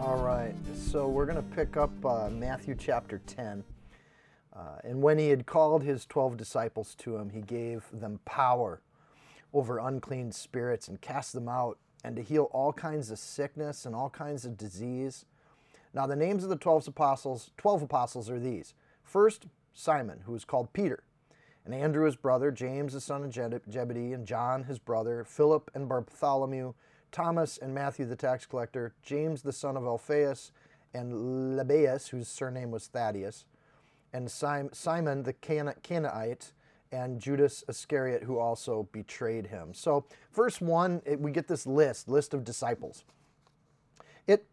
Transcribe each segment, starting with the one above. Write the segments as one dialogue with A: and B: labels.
A: All right, so we're going to pick up uh, Matthew chapter 10. Uh, and when he had called his 12 disciples to him, he gave them power over unclean spirits and cast them out, and to heal all kinds of sickness and all kinds of disease. Now, the names of the 12 apostles, 12 apostles are these. First, Simon, who is called Peter, and Andrew his brother, James the son of Zebedee, and John his brother, Philip and Bartholomew, Thomas and Matthew the tax collector, James the son of Alphaeus, and Lebbaeus, whose surname was Thaddeus, and Simon the Canaanite, and Judas Iscariot, who also betrayed him. So, verse 1, we get this list, list of disciples. It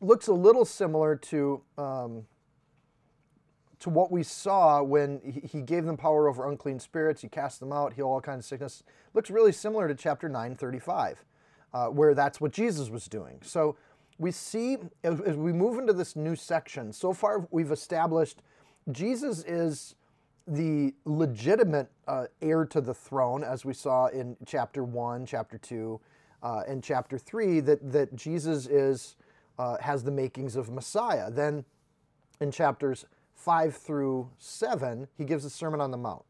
A: looks a little similar to, um, to what we saw when he gave them power over unclean spirits, he cast them out, healed all kinds of sickness. Looks really similar to chapter 9, 35 uh, where that's what Jesus was doing. So we see as, as we move into this new section, so far we've established Jesus is the legitimate uh, heir to the throne, as we saw in chapter 1, chapter 2, uh, and chapter 3, that, that Jesus is, uh, has the makings of Messiah. Then in chapters 5 through 7, he gives a Sermon on the Mount.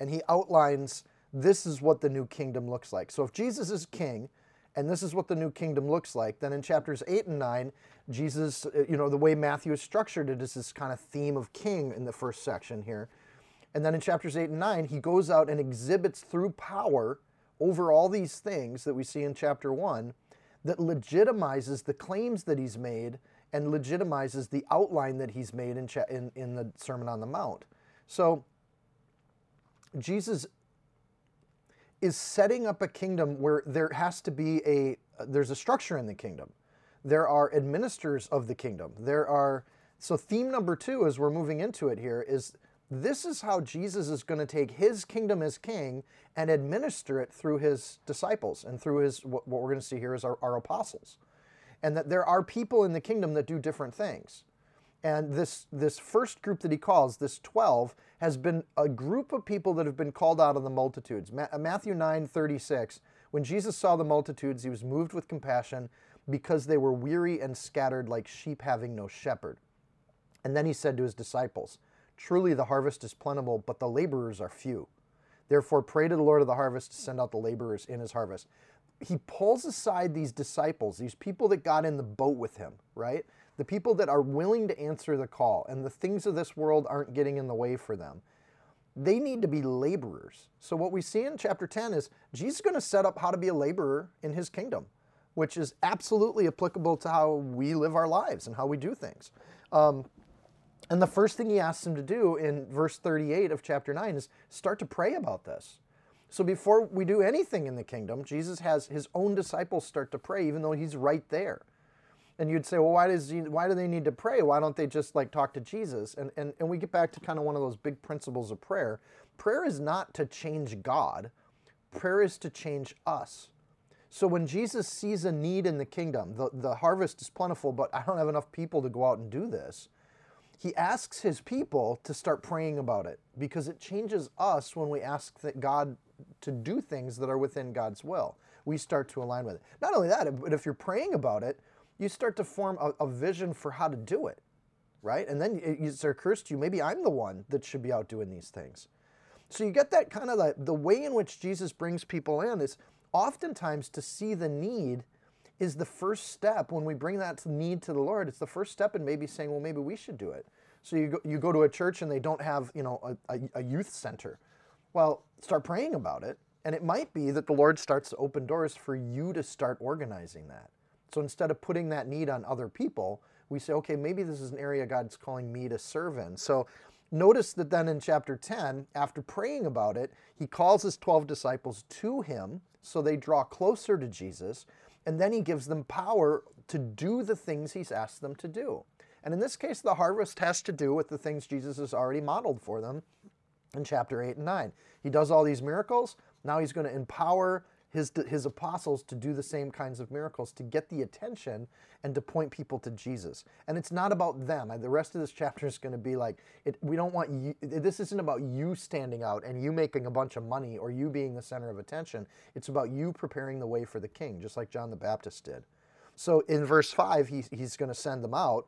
A: And he outlines this is what the new kingdom looks like. So if Jesus is king, and this is what the new kingdom looks like. Then in chapters 8 and 9, Jesus, uh, you know, the way Matthew is structured it is this kind of theme of king in the first section here. And then in chapters 8 and 9, he goes out and exhibits through power over all these things that we see in chapter 1 that legitimizes the claims that he's made and legitimizes the outline that he's made in, in, in the Sermon on the Mount. So Jesus is setting up a kingdom where there has to be a there's a structure in the kingdom. There are administrators of the kingdom. There are so theme number 2 as we're moving into it here is this is how Jesus is going to take his kingdom as king and administer it through his disciples and through his what, we're going to see here is our, our apostles. And that there are people in the kingdom that do different things. And this, this first group that he calls, this 12, has been a group of people that have been called out of the multitudes. Ma- uh, Matthew 9 36, when Jesus saw the multitudes, he was moved with compassion because they were weary and scattered like sheep having no shepherd. And then he said to his disciples, Truly the harvest is plentiful, but the laborers are few. Therefore, pray to the Lord of the harvest to send out the laborers in his harvest. He pulls aside these disciples, these people that got in the boat with him, right? The people that are willing to answer the call and the things of this world aren't getting in the way for them, they need to be laborers. So, what we see in chapter 10 is Jesus is going to set up how to be a laborer in his kingdom, which is absolutely applicable to how we live our lives and how we do things. Um, and the first thing he asks him to do in verse 38 of chapter 9 is start to pray about this. So before we do anything in the kingdom, Jesus has his own disciples start to pray, even though he's right there and you'd say, well, why does why do they need to pray? Why don't they just like talk to Jesus? And, and and we get back to kind of one of those big principles of prayer. Prayer is not to change God. Prayer is to change us. So when Jesus sees a need in the kingdom, the, the harvest is plentiful, but I don't have enough people to go out and do this. He asks his people to start praying about it because it changes us when we ask that God to do things that are within God's will. We start to align with it. Not only that, but if you're praying about it, you start to form a, a vision for how to do it, right? And then it, it occurs to you, maybe I'm the one that should be out doing these things. So you get that kind of the, the way in which Jesus brings people in is oftentimes to see the need is the first step when we bring that need to the Lord. It's the first step in maybe saying, well, maybe we should do it. So you go, you go to a church and they don't have, you know, a, a youth center. Well, start praying about it. And it might be that the Lord starts to open doors for you to start organizing that. So instead of putting that need on other people, we say, okay, maybe this is an area God's calling me to serve in. So notice that then in chapter 10, after praying about it, he calls his 12 disciples to him so they draw closer to Jesus. and then he gives them power to do the things he's asked them to do. And in this case, the harvest has to do with the things Jesus has already modeled for them in chapter 8 and 9. He does all these miracles. Now he's going to empower his, his apostles to do the same kinds of miracles to get the attention and to point people to Jesus. And it's not about them. The rest of this chapter is going to be like, it, we don't want you, this isn't about you standing out and you making a bunch of money or you being the center of attention. It's about you preparing the way for the king, just like John the Baptist did. So in verse 5, he, he's going to send them out.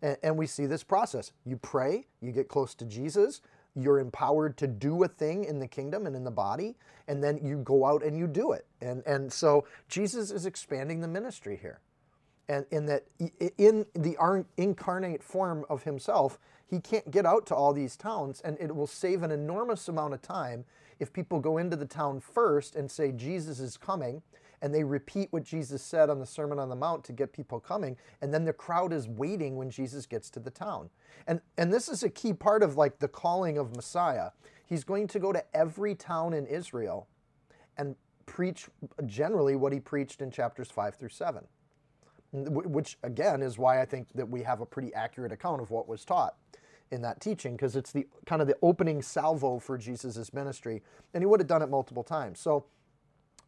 A: And, and we see this process. You pray, you get close to Jesus, you're empowered to do a thing in the kingdom and in the body, and then you go out and you do it. And, and so Jesus is expanding the ministry here. And in that, in the incarnate form of himself, he can't get out to all these towns, and it will save an enormous amount of time if people go into the town first and say, Jesus is coming, and they repeat what Jesus said on the Sermon on the Mount to get people coming, and then the crowd is waiting when Jesus gets to the town. And and this is a key part of like the calling of Messiah. He's going to go to every town in Israel and preach generally what he preached in chapters 5 through 7. Which again is why I think that we have a pretty accurate account of what was taught in that teaching because it's the kind of the opening salvo for Jesus' ministry and he would have done it multiple times. So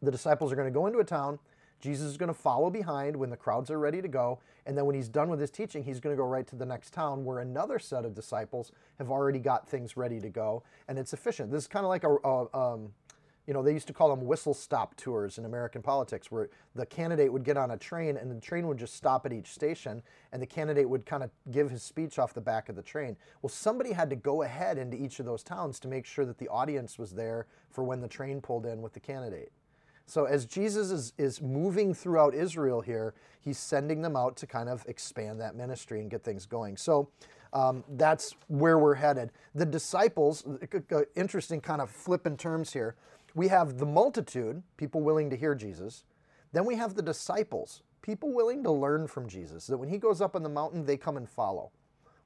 A: the disciples are going to go into a town. Jesus is going to follow behind when the crowds are ready to go. And then when he's done with his teaching, he's going to go right to the next town where another set of disciples have already got things ready to go. And it's efficient. This is kind of like a, a um, you know, they used to call them whistle stop tours in American politics, where the candidate would get on a train and the train would just stop at each station and the candidate would kind of give his speech off the back of the train. Well, somebody had to go ahead into each of those towns to make sure that the audience was there for when the train pulled in with the candidate. So as Jesus is, is moving throughout Israel here, he's sending them out to kind of expand that ministry and get things going. So um, that's where we're headed. The disciples, interesting kind of flip in terms here. We have the multitude, people willing to hear Jesus. Then we have the disciples, people willing to learn from Jesus, that when he goes up on the mountain, they come and follow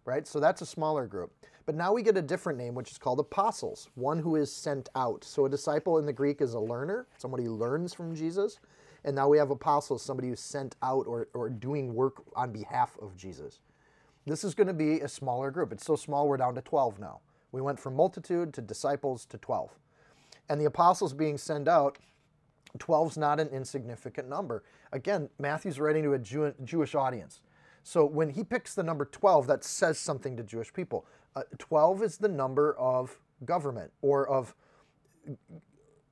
A: right? So that's a smaller group. But now we get a different name, which is called apostles, one who is sent out. So a disciple in the Greek is a learner, somebody who learns from Jesus. And now we have apostles, somebody who's sent out or, or doing work on behalf of Jesus. This is going to be a smaller group. It's so small, we're down to 12 now. We went from multitude to disciples to 12. And the apostles being sent out, 12 is not an insignificant number. Again, Matthew's writing to a Jew- Jewish audience. So when he picks the number 12, that says something to Jewish people. Uh, 12 is the number of government or of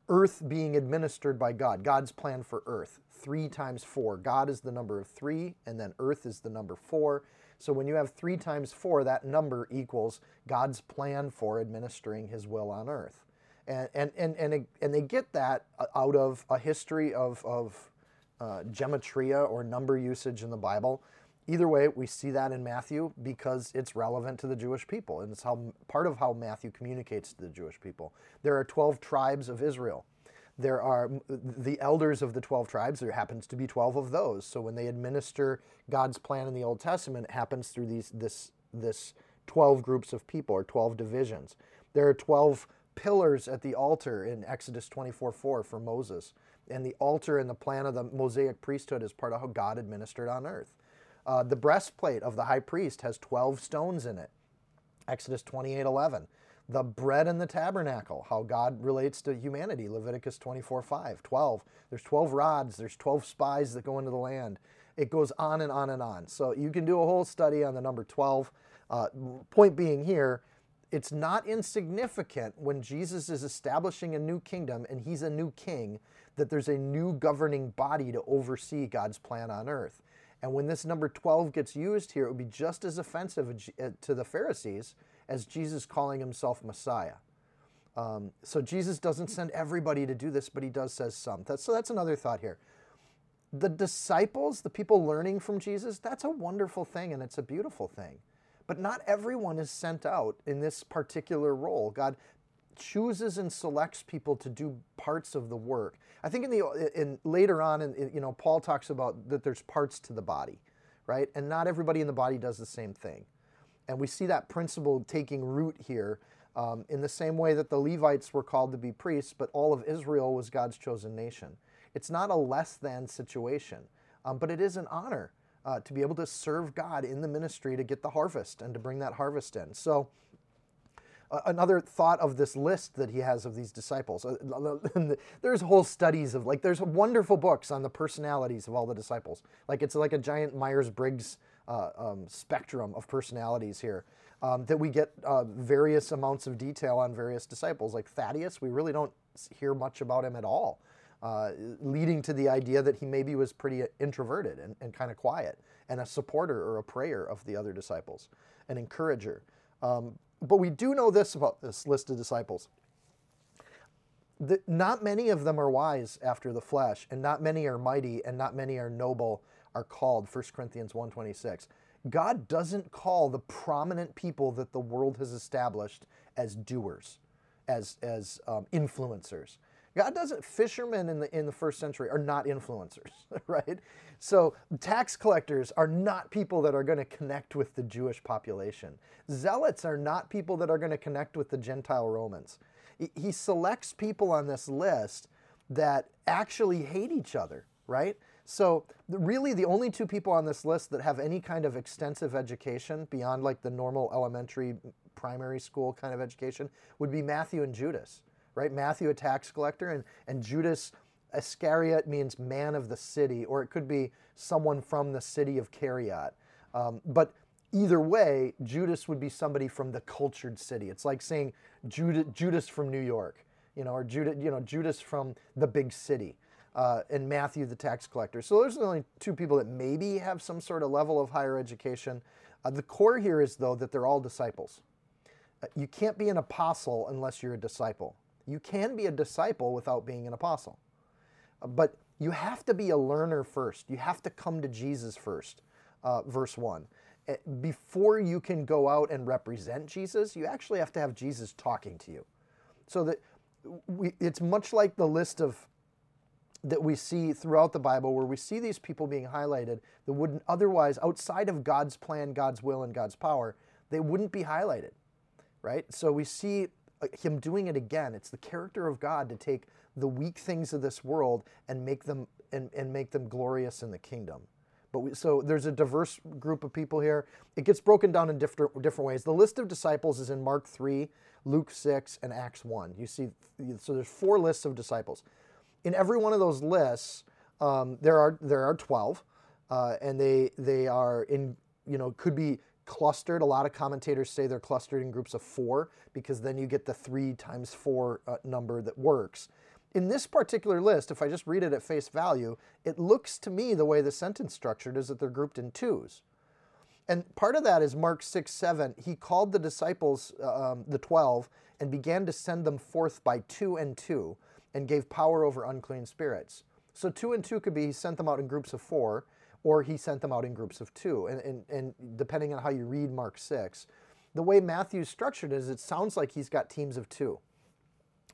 A: earth being administered by God, God's plan for earth. Three times four. God is the number of three, and then earth is the number four. So when you have three times four, that number equals God's plan for administering his will on earth. And, and, and, and, and they get that out of a history of, of uh, gematria or number usage in the Bible. Either way, we see that in Matthew because it's relevant to the Jewish people, and it's how part of how Matthew communicates to the Jewish people. There are 12 tribes of Israel. There are the elders of the 12 tribes, there happens to be 12 of those. So when they administer God's plan in the Old Testament, it happens through these this this 12 groups of people or 12 divisions. There are 12 pillars at the altar in Exodus 24 4 for Moses. And the altar and the plan of the Mosaic priesthood is part of how God administered on earth. Uh, the breastplate of the high priest has 12 stones in it. Exodus 28 11. The bread in the tabernacle, how God relates to humanity. Leviticus 24 5. 12. There's 12 rods, there's 12 spies that go into the land. It goes on and on and on. So you can do a whole study on the number 12. Uh, point being here, it's not insignificant when Jesus is establishing a new kingdom and he's a new king that there's a new governing body to oversee God's plan on earth. And when this number 12 gets used here, it would be just as offensive uh, to the Pharisees as Jesus calling himself Messiah. Um, so Jesus doesn't send everybody to do this, but he does says some. That's, so that's another thought here. The disciples, the people learning from Jesus, that's a wonderful thing and it's a beautiful thing. But not everyone is sent out in this particular role. God chooses and selects people to do parts of the work. I think in the in later on, in, you know, Paul talks about that there's parts to the body, right? And not everybody in the body does the same thing. And we see that principle taking root here um, in the same way that the Levites were called to be priests, but all of Israel was God's chosen nation. It's not a less than situation. um, but it is an honor uh, to be able to serve God in the ministry to get the harvest and to bring that harvest in. So, uh, another thought of this list that he has of these disciples. Uh, there's whole studies of like there's wonderful books on the personalities of all the disciples. Like it's like a giant Myers Briggs uh, um, spectrum of personalities here. Um, that we get uh, various amounts of detail on various disciples. Like Thaddeus, we really don't hear much about him at all, uh, leading to the idea that he maybe was pretty introverted and, and kind of quiet and a supporter or a prayer of the other disciples, an encourager. Um, but we do know this about this list of disciples. That not many of them are wise after the flesh, and not many are mighty, and not many are noble, are called, 1 Corinthians 1.26. God doesn't call the prominent people that the world has established as doers, as, as um, influencers. God doesn't, fishermen in the, in the first century are not influencers, right? So tax collectors are not people that are going to connect with the Jewish population. Zealots are not people that are going to connect with the Gentile Romans. He selects people on this list that actually hate each other, right? So really the only two people on this list that have any kind of extensive education beyond like the normal elementary primary school kind of education would be Matthew and Judas right? Matthew, a tax collector, and, and Judas Iscariot means man of the city, or it could be someone from the city of Cariot. Um, but either way, Judas would be somebody from the cultured city. It's like saying Judas, Judas from New York, you know, or Judas, you know, Judas from the big city. Uh, and Matthew, the tax collector. So there's only two people that maybe have some sort of level of higher education. Uh, the core here is, though, that they're all disciples. Uh, you can't be an apostle unless you're a disciple. You can be a disciple without being an apostle. But you have to be a learner first. You have to come to Jesus first, uh, verse 1. Eh, before you can go out and represent Jesus, you actually have to have Jesus talking to you. So that we, it's much like the list of that we see throughout the Bible where we see these people being highlighted that wouldn't otherwise, outside of God's plan, God's will, and God's power, they wouldn't be highlighted, right? So we see uh, him doing it again. It's the character of God to take the weak things of this world and make them and, and make them glorious in the kingdom. But we, so there's a diverse group of people here. It gets broken down in different different ways. The list of disciples is in Mark 3, Luke 6, and Acts 1. You see, so there's four lists of disciples. In every one of those lists, um, there are there are 12, uh, and they they are in you know could be clustered. A lot of commentators say they're clustered in groups of four because then you get the three times four uh, number that works. In this particular list, if I just read it at face value, it looks to me the way the sentence structured is that they're grouped in twos. And part of that is Mark 6 7. He called the disciples, uh, um, the 12, and began to send them forth by two and two and gave power over unclean spirits. So two and two could be he sent them out in groups of four or he sent them out in groups of two. And, and, and depending on how you read Mark 6, the way Matthew's structured is it sounds like he's got teams of two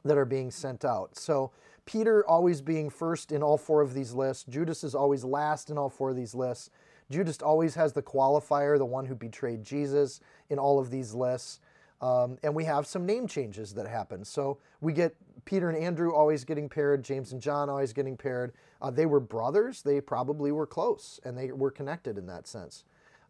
A: that are being sent out. So Peter always being first in all four of these lists, Judas is always last in all four of these lists. Judas always has the qualifier, the one who betrayed Jesus, in all of these lists. Um, and we have some name changes that happen. So we get Peter and Andrew always getting paired, James and John always getting paired. Uh, they were brothers. They probably were close and they were connected in that sense.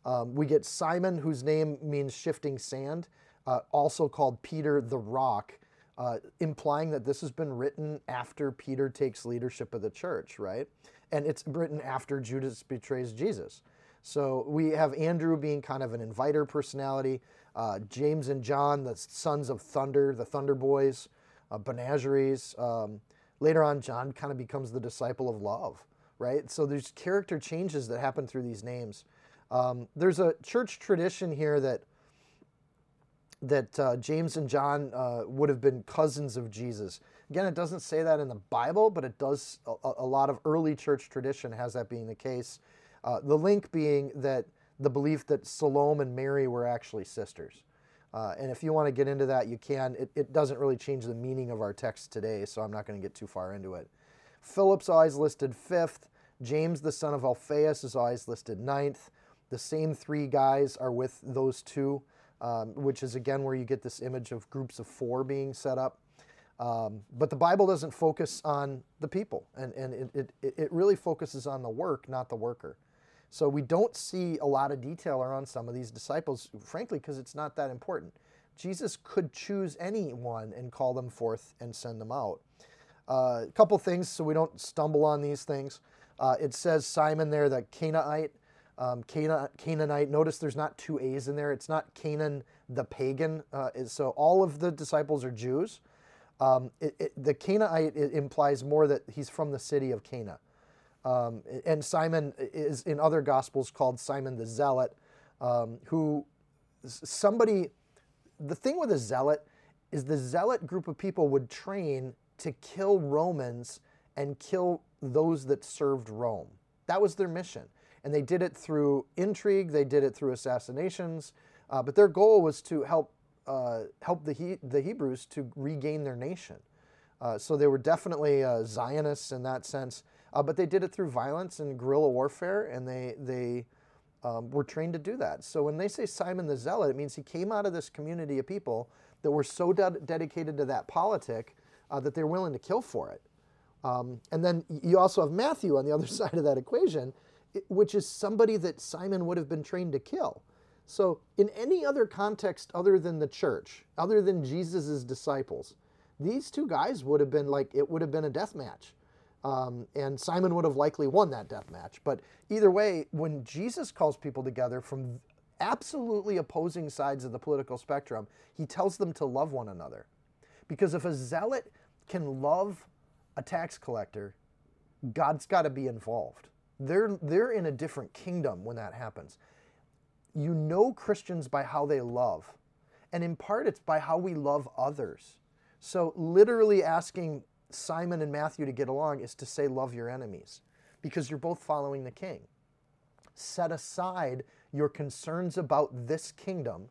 A: Um, we get Simon, whose name means shifting sand, uh, also called Peter the Rock, uh, implying that this has been written after Peter takes leadership of the church, right? And it's written after Judas betrays Jesus. So we have Andrew being kind of an inviter personality. Uh, James and John, the sons of thunder, the Thunder Boys, uh, Boanerges. Um, later on, John kind of becomes the disciple of love, right? So there's character changes that happen through these names. Um, there's a church tradition here that that uh, James and John uh, would have been cousins of Jesus. Again, it doesn't say that in the Bible, but it does. A, a lot of early church tradition has that being the case. Uh, the link being that the belief that Salome and Mary were actually sisters. Uh, and if you want to get into that, you can. It, it, doesn't really change the meaning of our text today, so I'm not going to get too far into it. Philip's always listed fifth. James, the son of Alphaeus, is always listed ninth. The same three guys are with those two, um, which is again where you get this image of groups of four being set up. Um, but the Bible doesn't focus on the people, and, and it, it, it really focuses on the work, not the worker. So we don't see a lot of detail around some of these disciples, frankly, because it's not that important. Jesus could choose anyone and call them forth and send them out. Uh, a couple things so we don't stumble on these things. Uh, it says Simon there, the Canaanite. Um, Cana- Canaanite. Notice there's not two A's in there. It's not Canaan the pagan. Uh, so all of the disciples are Jews. Um, it, it, the Canaanite implies more that he's from the city of Cana. Um, and Simon is in other gospels called Simon the Zealot, um, who somebody, the thing with a zealot is the zealot group of people would train to kill Romans and kill those that served Rome. That was their mission. And they did it through intrigue, they did it through assassinations, uh, but their goal was to help, uh, help the, he- the Hebrews to regain their nation. Uh, so they were definitely uh, Zionists in that sense, uh, but they did it through violence and guerrilla warfare, and they, they um, were trained to do that. So when they say Simon the Zealot, it means he came out of this community of people that were so de- dedicated to that politic uh, that they're willing to kill for it. Um, and then you also have Matthew on the other side of that equation, which is somebody that Simon would have been trained to kill. So, in any other context other than the church, other than Jesus' disciples, these two guys would have been like, it would have been a death match. Um, and Simon would have likely won that death match. But either way, when Jesus calls people together from absolutely opposing sides of the political spectrum, he tells them to love one another. Because if a zealot can love a tax collector, God's got to be involved. They're, they're in a different kingdom when that happens. You know Christians by how they love. And in part, it's by how we love others. So, literally asking Simon and Matthew to get along is to say, Love your enemies, because you're both following the king. Set aside your concerns about this kingdom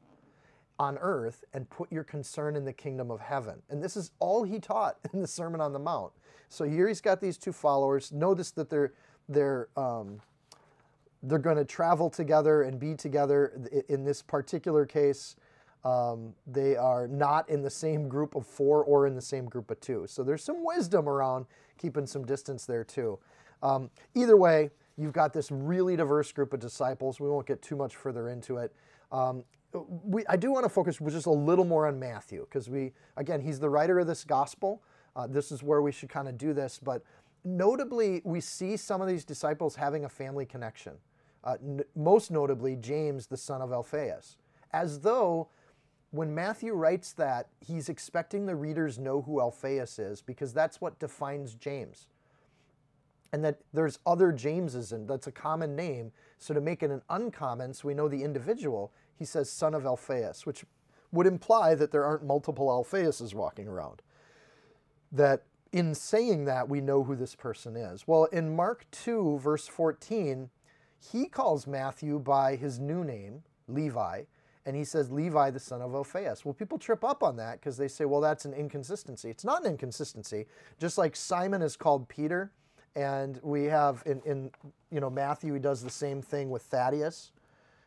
A: on earth and put your concern in the kingdom of heaven. And this is all he taught in the Sermon on the Mount. So here he's got these two followers. Notice that they're they're um, they're going to travel together and be together. In this particular case, um, they are not in the same group of four or in the same group of two. So there's some wisdom around keeping some distance there too. Um, either way, you've got this really diverse group of disciples. We won't get too much further into it. Um, we, I do want to focus just a little more on Matthew because we, again, he's the writer of this gospel. Uh, this is where we should kind of do this. But notably, we see some of these disciples having a family connection. Uh, most notably, James, the son of Alphaeus, as though when Matthew writes that, he's expecting the readers know who Alphaeus is because that's what defines James. And that there's other Jameses, and that's a common name. So to make it an uncommon, so we know the individual, he says son of Alphaeus, which would imply that there aren't multiple Alphaeuses walking around. That in saying that, we know who this person is. Well, in Mark 2, verse 14, he calls Matthew by his new name, Levi, and he says Levi, the son of Alphaeus. Well, people trip up on that because they say, well, that's an inconsistency. It's not an inconsistency. Just like Simon is called Peter, and we have in, in you know Matthew, he does the same thing with Thaddeus.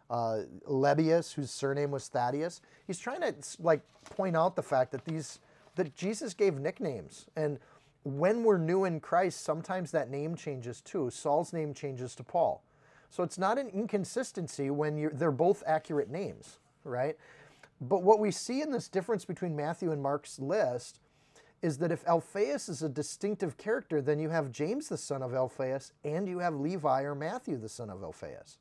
A: Uh, Lebbaeus, whose surname was Thaddeus, he's trying to like point out the fact that these that Jesus gave nicknames, and when we're new in Christ, sometimes that name changes too. Saul's name changes to Paul, so it's not an inconsistency when they're both accurate names right? But what we see in this difference between Matthew and Mark's list is that if Alphaeus is a distinctive character, then you have James the son of Alphaeus and you have Levi or Matthew the son of Alphaeus.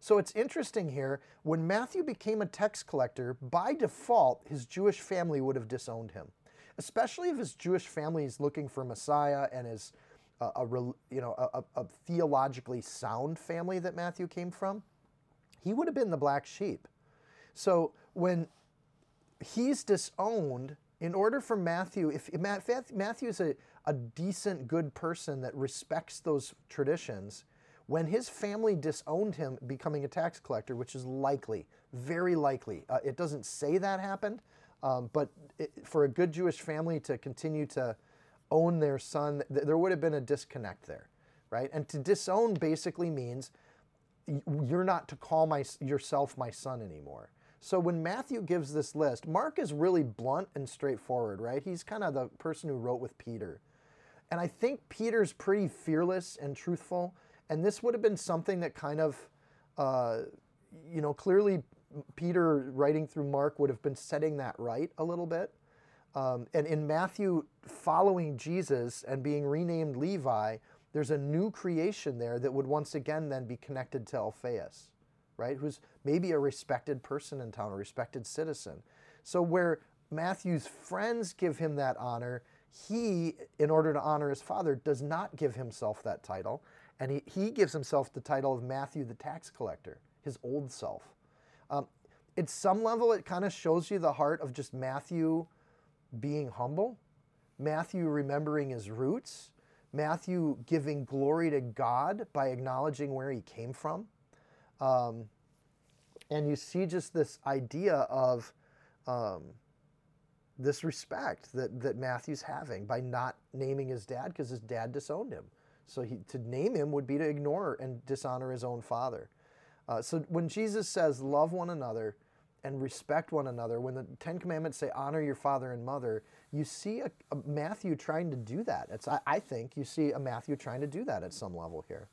A: So it's interesting here, when Matthew became a tax collector, by default, his Jewish family would have disowned him, especially if his Jewish family is looking for Messiah and is uh, a, a you know, a, a theologically sound family that Matthew came from. He would have been the black sheep. So when he's disowned, in order for Matthew, if Matthew is a, a decent, good person that respects those traditions, when his family disowned him becoming a tax collector, which is likely, very likely, uh, it doesn't say that happened, um, but it, for a good Jewish family to continue to own their son, th- there would have been a disconnect there, right? And to disown basically means you're not to call my, yourself my son anymore. So when Matthew gives this list, Mark is really blunt and straightforward, right? He's kind of the person who wrote with Peter. And I think Peter's pretty fearless and truthful. And this would have been something that kind of, uh, you know, clearly Peter writing through Mark would have been setting that right a little bit. Um, and in Matthew, following Jesus and being renamed Levi, there's a new creation there that would once again then be connected to Alphaeus, right? Who's maybe a respected person in town, a respected citizen. So where Matthew's friends give him that honor, he, in order to honor his father, does not give himself that title. And he, he gives himself the title of Matthew the tax collector, his old self. Um, at some level, it kind of shows you the heart of just Matthew being humble, Matthew remembering his roots, Matthew giving glory to God by acknowledging where he came from. Um, and you see just this idea of um, this respect that, that Matthew's having by not naming his dad because his dad disowned him. So he, to name him would be to ignore and dishonor his own father. Uh, so when Jesus says, love one another and respect one another, when the Ten Commandments say, honor your father and mother, you see a, a Matthew trying to do that. It's, I, I think you see a Matthew trying to do that at some level here.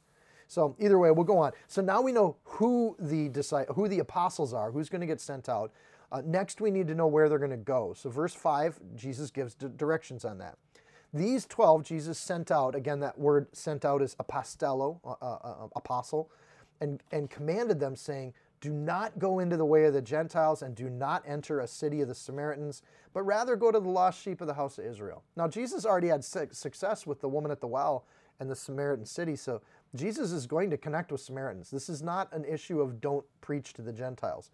A: So either way, we'll go on. So now we know who the who the apostles are, who's going to get sent out. Uh, next, we need to know where they're going to go. So verse five, Jesus gives directions on that. These twelve, Jesus sent out. Again, that word sent out is apostello, uh, uh, uh apostle, and and commanded them, saying, "Do not go into the way of the Gentiles, and do not enter a city of the Samaritans, but rather go to the lost sheep of the house of Israel." Now, Jesus already had success with the woman at the well and the Samaritan city, so Jesus is going to connect with Samaritans. This is not an issue of don't preach to the Gentiles.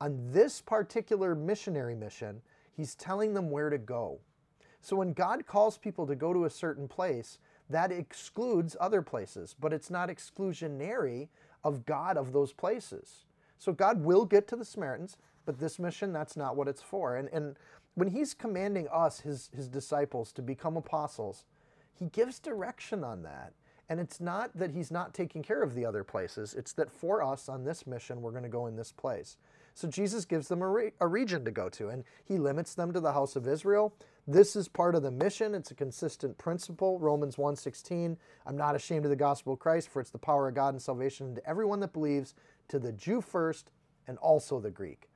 A: On this particular missionary mission, he's telling them where to go. So when God calls people to go to a certain place, that excludes other places, but it's not exclusionary of God of those places. So God will get to the Samaritans, but this mission, that's not what it's for. And, and when he's commanding us, his, his disciples, to become apostles, he gives direction on that. And it's not that he's not taking care of the other places, it's that for us on this mission, we're going to go in this place. So Jesus gives them a, re- a, region to go to, and he limits them to the house of Israel. This is part of the mission. It's a consistent principle. Romans 1:16, I'm not ashamed of the gospel of Christ, for it's the power of God and salvation to everyone that believes, to the Jew first and also the Greek.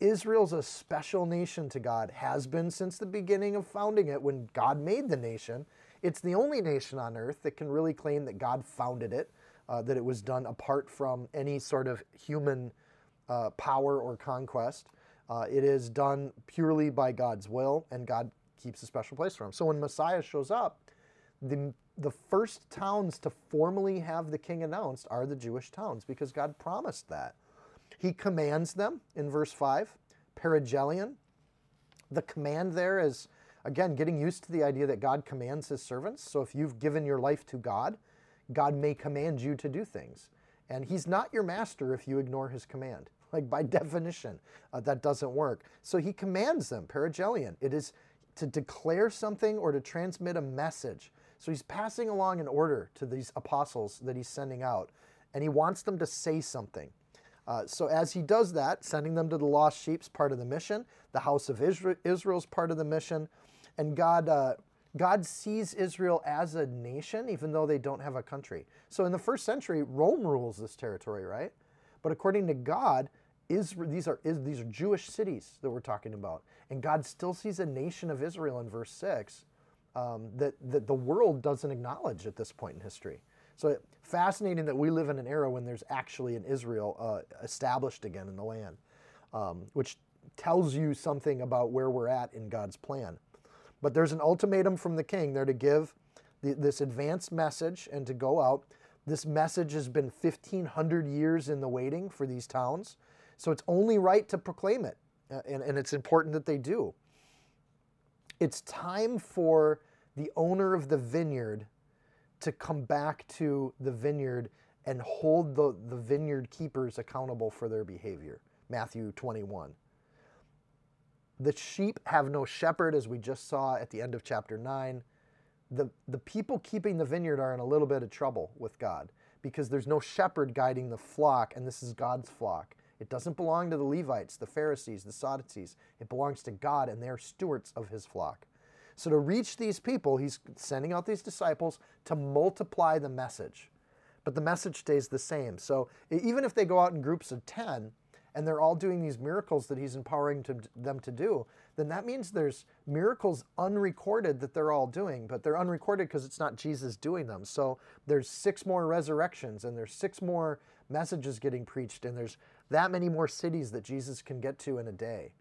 A: Israel's a special nation to God, has been since the beginning of founding it when God made the nation. It's the only nation on earth that can really claim that God founded it, uh, that it was done apart from any sort of human uh, power or conquest. Uh, it is done purely by God's will, and God keeps a special place for him. So when Messiah shows up, the, the first towns to formally have the king announced are the Jewish towns because God promised that. He commands them in verse 5, perigelion. The command there is Again, getting used to the idea that God commands his servants. So if you've given your life to God, God may command you to do things. And he's not your master if you ignore his command. Like by definition, uh, that doesn't work. So he commands them, perigelion. It is to declare something or to transmit a message. So he's passing along an order to these apostles that he's sending out, and he wants them to say something. Uh, so as he does that, sending them to the lost sheep's part of the mission, the house of Israel, Israel's part of the mission, and God, uh, God sees Israel as a nation, even though they don't have a country. So in the first century, Rome rules this territory, right? But according to God, Israel, these are these are Jewish cities that we're talking about, and God still sees a nation of Israel in verse six um, that that the world doesn't acknowledge at this point in history. So fascinating that we live in an era when there's actually an Israel uh, established again in the land, um, which tells you something about where we're at in God's plan. But there's an ultimatum from the king there to give the, this advanced message and to go out. This message has been 1,500 years in the waiting for these towns. So it's only right to proclaim it. Uh, and, and it's important that they do. It's time for the owner of the vineyard to come back to the vineyard and hold the, the vineyard keepers accountable for their behavior. Matthew 21. The sheep have no shepherd, as we just saw at the end of chapter 9. The, the people keeping the vineyard are in a little bit of trouble with God because there's no shepherd guiding the flock, and this is God's flock. It doesn't belong to the Levites, the Pharisees, the Sadducees. It belongs to God, and they're stewards of his flock. So, to reach these people, he's sending out these disciples to multiply the message. But the message stays the same. So, even if they go out in groups of 10 and they're all doing these miracles that he's empowering to, them to do, then that means there's miracles unrecorded that they're all doing, but they're unrecorded because it's not Jesus doing them. So, there's six more resurrections and there's six more messages getting preached, and there's that many more cities that Jesus can get to in a day.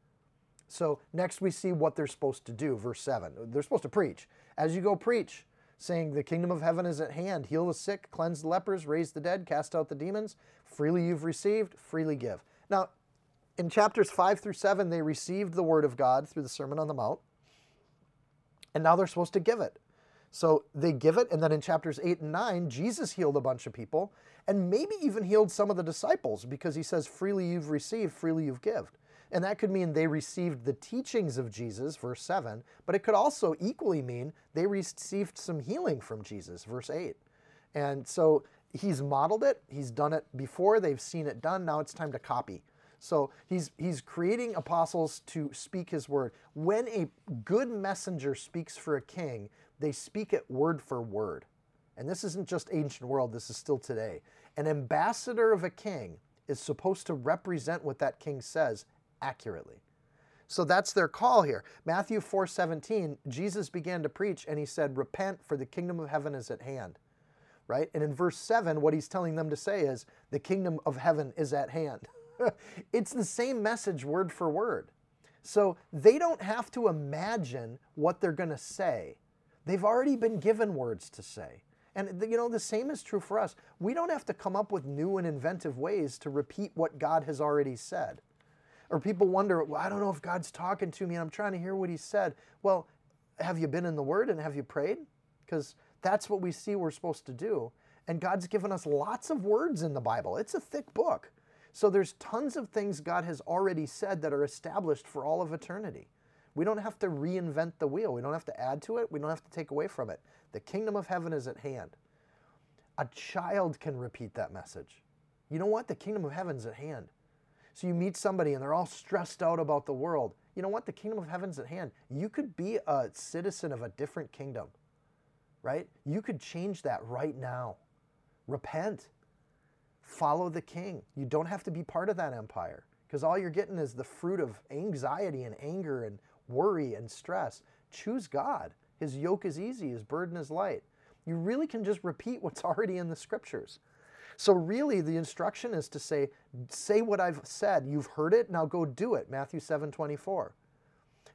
A: So next we see what they're supposed to do, verse 7. They're supposed to preach. As you go preach, saying, The kingdom of heaven is at hand. Heal the sick, cleanse the lepers, raise the dead, cast out the demons. Freely you've received, freely give. Now, in chapters 5 through 7, they received the word of God through the Sermon on the Mount, and now they're supposed to give it. So they give it, and then in chapters 8 and 9, Jesus healed a bunch of people, and maybe even healed some of the disciples because he says, Freely you've received, freely you've given. And that could mean they received the teachings of Jesus, verse 7, but it could also equally mean they received some healing from Jesus, verse 8. And so he's modeled it, he's done it before, they've seen it done, now it's time to copy. So he's, he's creating apostles to speak his word. When a good messenger speaks for a king, they speak it word for word. And this isn't just ancient world, this is still today. An ambassador of a king is supposed to represent what that king says accurately. So that's their call here. Matthew 4:17, Jesus began to preach and he said, "Repent for the kingdom of heaven is at hand." Right? And in verse 7, what he's telling them to say is, "The kingdom of heaven is at hand." it's the same message word for word. So they don't have to imagine what they're going to say. They've already been given words to say. And you know, the same is true for us. We don't have to come up with new and inventive ways to repeat what God has already said. Or people wonder, well, I don't know if God's talking to me and I'm trying to hear what he said. Well, have you been in the Word and have you prayed? Because that's what we see we're supposed to do. And God's given us lots of words in the Bible. It's a thick book. So there's tons of things God has already said that are established for all of eternity. We don't have to reinvent the wheel. We don't have to add to it. We don't have to take away from it. The kingdom of heaven is at hand. A child can repeat that message. You know what? The kingdom of heaven is at hand. So you meet somebody and they're all stressed out about the world. You know what? The kingdom of heaven's at hand. You could be a citizen of a different kingdom, right? You could change that right now. Repent. Follow the king. You don't have to be part of that empire because all you're getting is the fruit of anxiety and anger and worry and stress. Choose God. His yoke is easy, his burden is light. You really can just repeat what's already in the scriptures. So really the instruction is to say, say what I've said. You've heard it, now go do it. Matthew 7 24.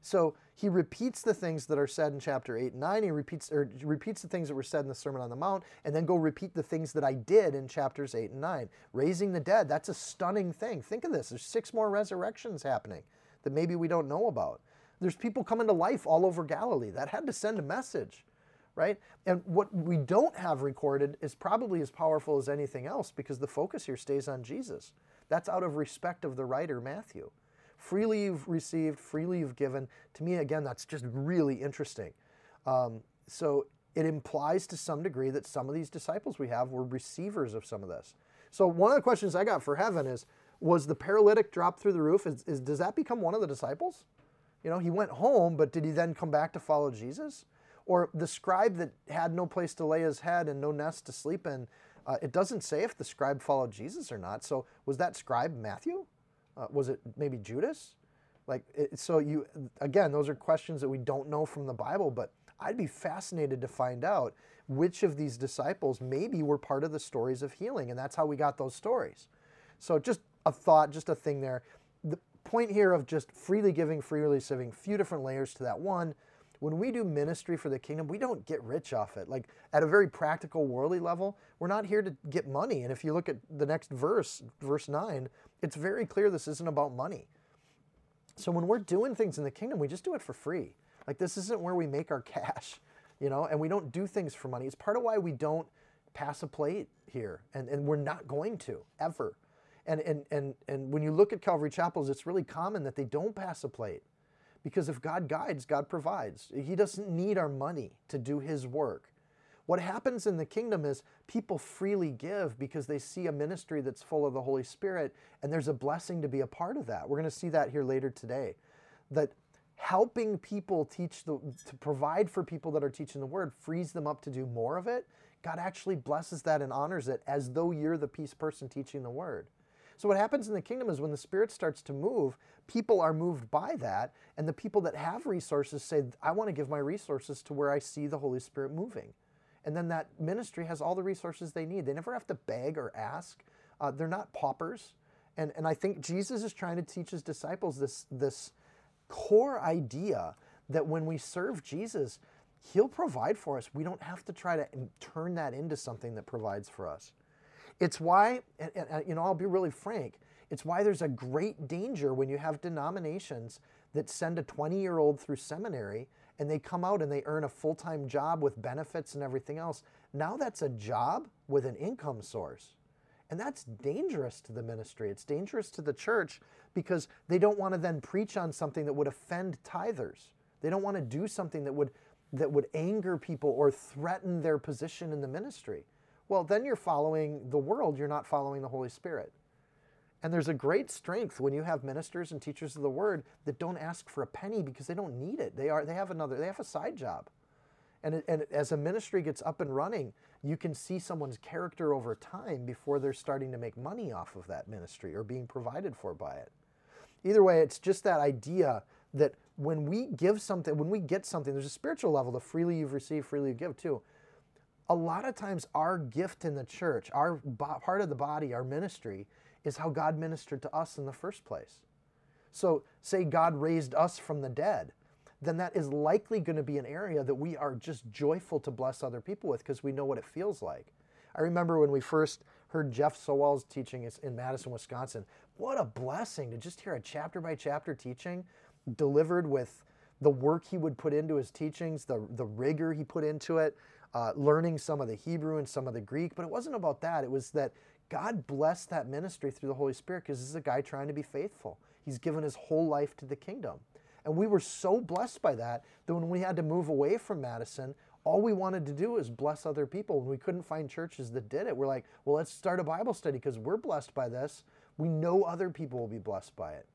A: So he repeats the things that are said in chapter 8 and 9. He repeats, or repeats the things that were said in the Sermon on the Mount, and then go repeat the things that I did in chapters 8 and 9. Raising the dead, that's a stunning thing. Think of this. There's six more resurrections happening that maybe we don't know about. There's people coming to life all over Galilee. That had to send a message, right? And what we don't have recorded is probably as powerful as anything else because the focus here stays on Jesus. That's out of respect of the writer, Matthew. Freely you've received, freely you've given. To me, again, that's just really interesting. Um, so it implies to some degree that some of these disciples we have were receivers of some of this. So one of the questions I got for heaven is, was the paralytic dropped through the roof? Is, is, does that become one of the disciples? You know, he went home, but did he then come back to follow Jesus? Or the scribe that had no place to lay his head and no nest to sleep in, uh, it doesn't say if the scribe followed Jesus or not. So was that scribe Matthew? Uh, was it maybe Judas? Like, it, so you, again, those are questions that we don't know from the Bible, but I'd be fascinated to find out which of these disciples maybe were part of the stories of healing, and that's how we got those stories. So just a thought, just a thing there The point here of just freely giving, freely receiving, few different layers to that. One, when we do ministry for the kingdom, we don't get rich off it. Like at a very practical, worldly level, we're not here to get money. And if you look at the next verse, verse 9, it's very clear this isn't about money. So when we're doing things in the kingdom, we just do it for free. Like this isn't where we make our cash, you know, and we don't do things for money. It's part of why we don't pass a plate here, and, and we're not going to ever. And, and, and, and when you look at Calvary Chapels, it's really common that they don't pass a plate. Because if God guides, God provides. He doesn't need our money to do His work. What happens in the kingdom is people freely give because they see a ministry that's full of the Holy Spirit, and there's a blessing to be a part of that. We're going to see that here later today. That helping people teach the to provide for people that are teaching the word frees them up to do more of it. God actually blesses that and honors it as though you're the peace person teaching the word. So what happens in the kingdom is when the spirit starts to move, people are moved by that, and the people that have resources say, "I want to give my resources to where I see the Holy Spirit moving." And then that ministry has all the resources they need. They never have to beg or ask. Uh, they're not paupers. And, and I think Jesus is trying to teach his disciples this, this core idea that when we serve Jesus, he'll provide for us. We don't have to try to turn that into something that provides for us. It's why, and, and, uh, you know, I'll be really frank, it's why there's a great danger when you have denominations that send a 20 year old through seminary and they come out and they earn a full time job with benefits and everything else. Now that's a job with an income source. And that's dangerous to the ministry. It's dangerous to the church because they don't want to then preach on something that would offend tithers. They don't want to do something that would that would anger people or threaten their position in the ministry. Well, then you're following the world, you're not following the Holy Spirit. And there's a great strength when you have ministers and teachers of the word that don't ask for a penny because they don't need it. They are they have another they have a side job. And, and as a ministry gets up and running, you can see someone's character over time before they're starting to make money off of that ministry or being provided for by it. Either way, it's just that idea that when we give something, when we get something, there's a spiritual level, the freely you've received, freely you give too. A lot of times, our gift in the church, our bo- part of the body, our ministry, is how God ministered to us in the first place. So, say God raised us from the dead then that is likely going to be an area that we are just joyful to bless other people with because we know what it feels like. I remember when we first heard Jeff Sowell's teaching in Madison, Wisconsin. What a blessing to just hear a chapter by chapter teaching delivered with the work he would put into his teachings, the, the rigor he put into it, uh, learning some of the Hebrew and some of the Greek. But it wasn't about that. It was that God blessed that ministry through the Holy Spirit because this is a guy trying to be faithful. He's given his whole life to the kingdom. And we were so blessed by that that when we had to move away from Madison, all we wanted to do was bless other people. When we couldn't find churches that did it, we're like, well, let's start a Bible study because we're blessed by this. We know other people will be blessed by it.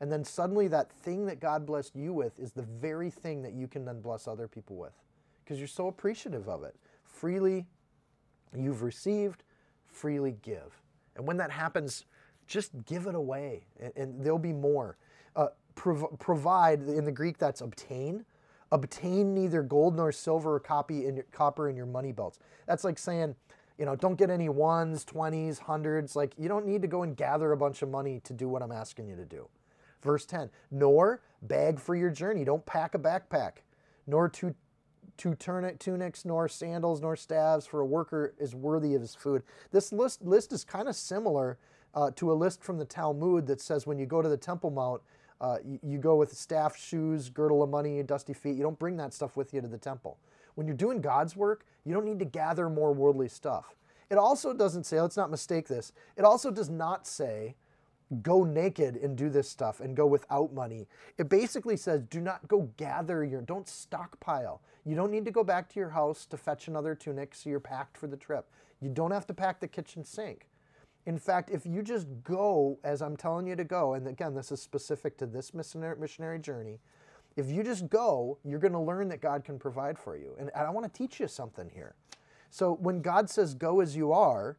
A: And then suddenly that thing that God blessed you with is the very thing that you can then bless other people with because you're so appreciative of it. Freely you've received, freely give. And when that happens, just give it away and, and there'll be more. Uh, prov- provide in the Greek that's obtain. Obtain neither gold nor silver or copy in your, copper in your money belts. That's like saying, you know, don't get any ones, twenties, hundreds. Like you don't need to go and gather a bunch of money to do what I'm asking you to do. Verse 10, nor bag for your journey. Don't pack a backpack, nor two, two tunics, nor sandals, nor staves, for a worker is worthy of his food. This list, list is kind of similar uh, to a list from the Talmud that says when you go to the Temple Mount, uh, you, you, go with staff, shoes, girdle of money, dusty feet. You don't bring that stuff with you to the temple. When you're doing God's work, you don't need to gather more worldly stuff. It also doesn't say, let's not mistake this, it also does not say, go naked and do this stuff and go without money. It basically says, do not go gather your, don't stockpile. You don't need to go back to your house to fetch another tunic so you're packed for the trip. You don't have to pack the kitchen sink. In fact, if you just go as I'm telling you to go, and again, this is specific to this missionary journey, if you just go, you're going to learn that God can provide for you. And I want to teach you something here. So when God says go as you are,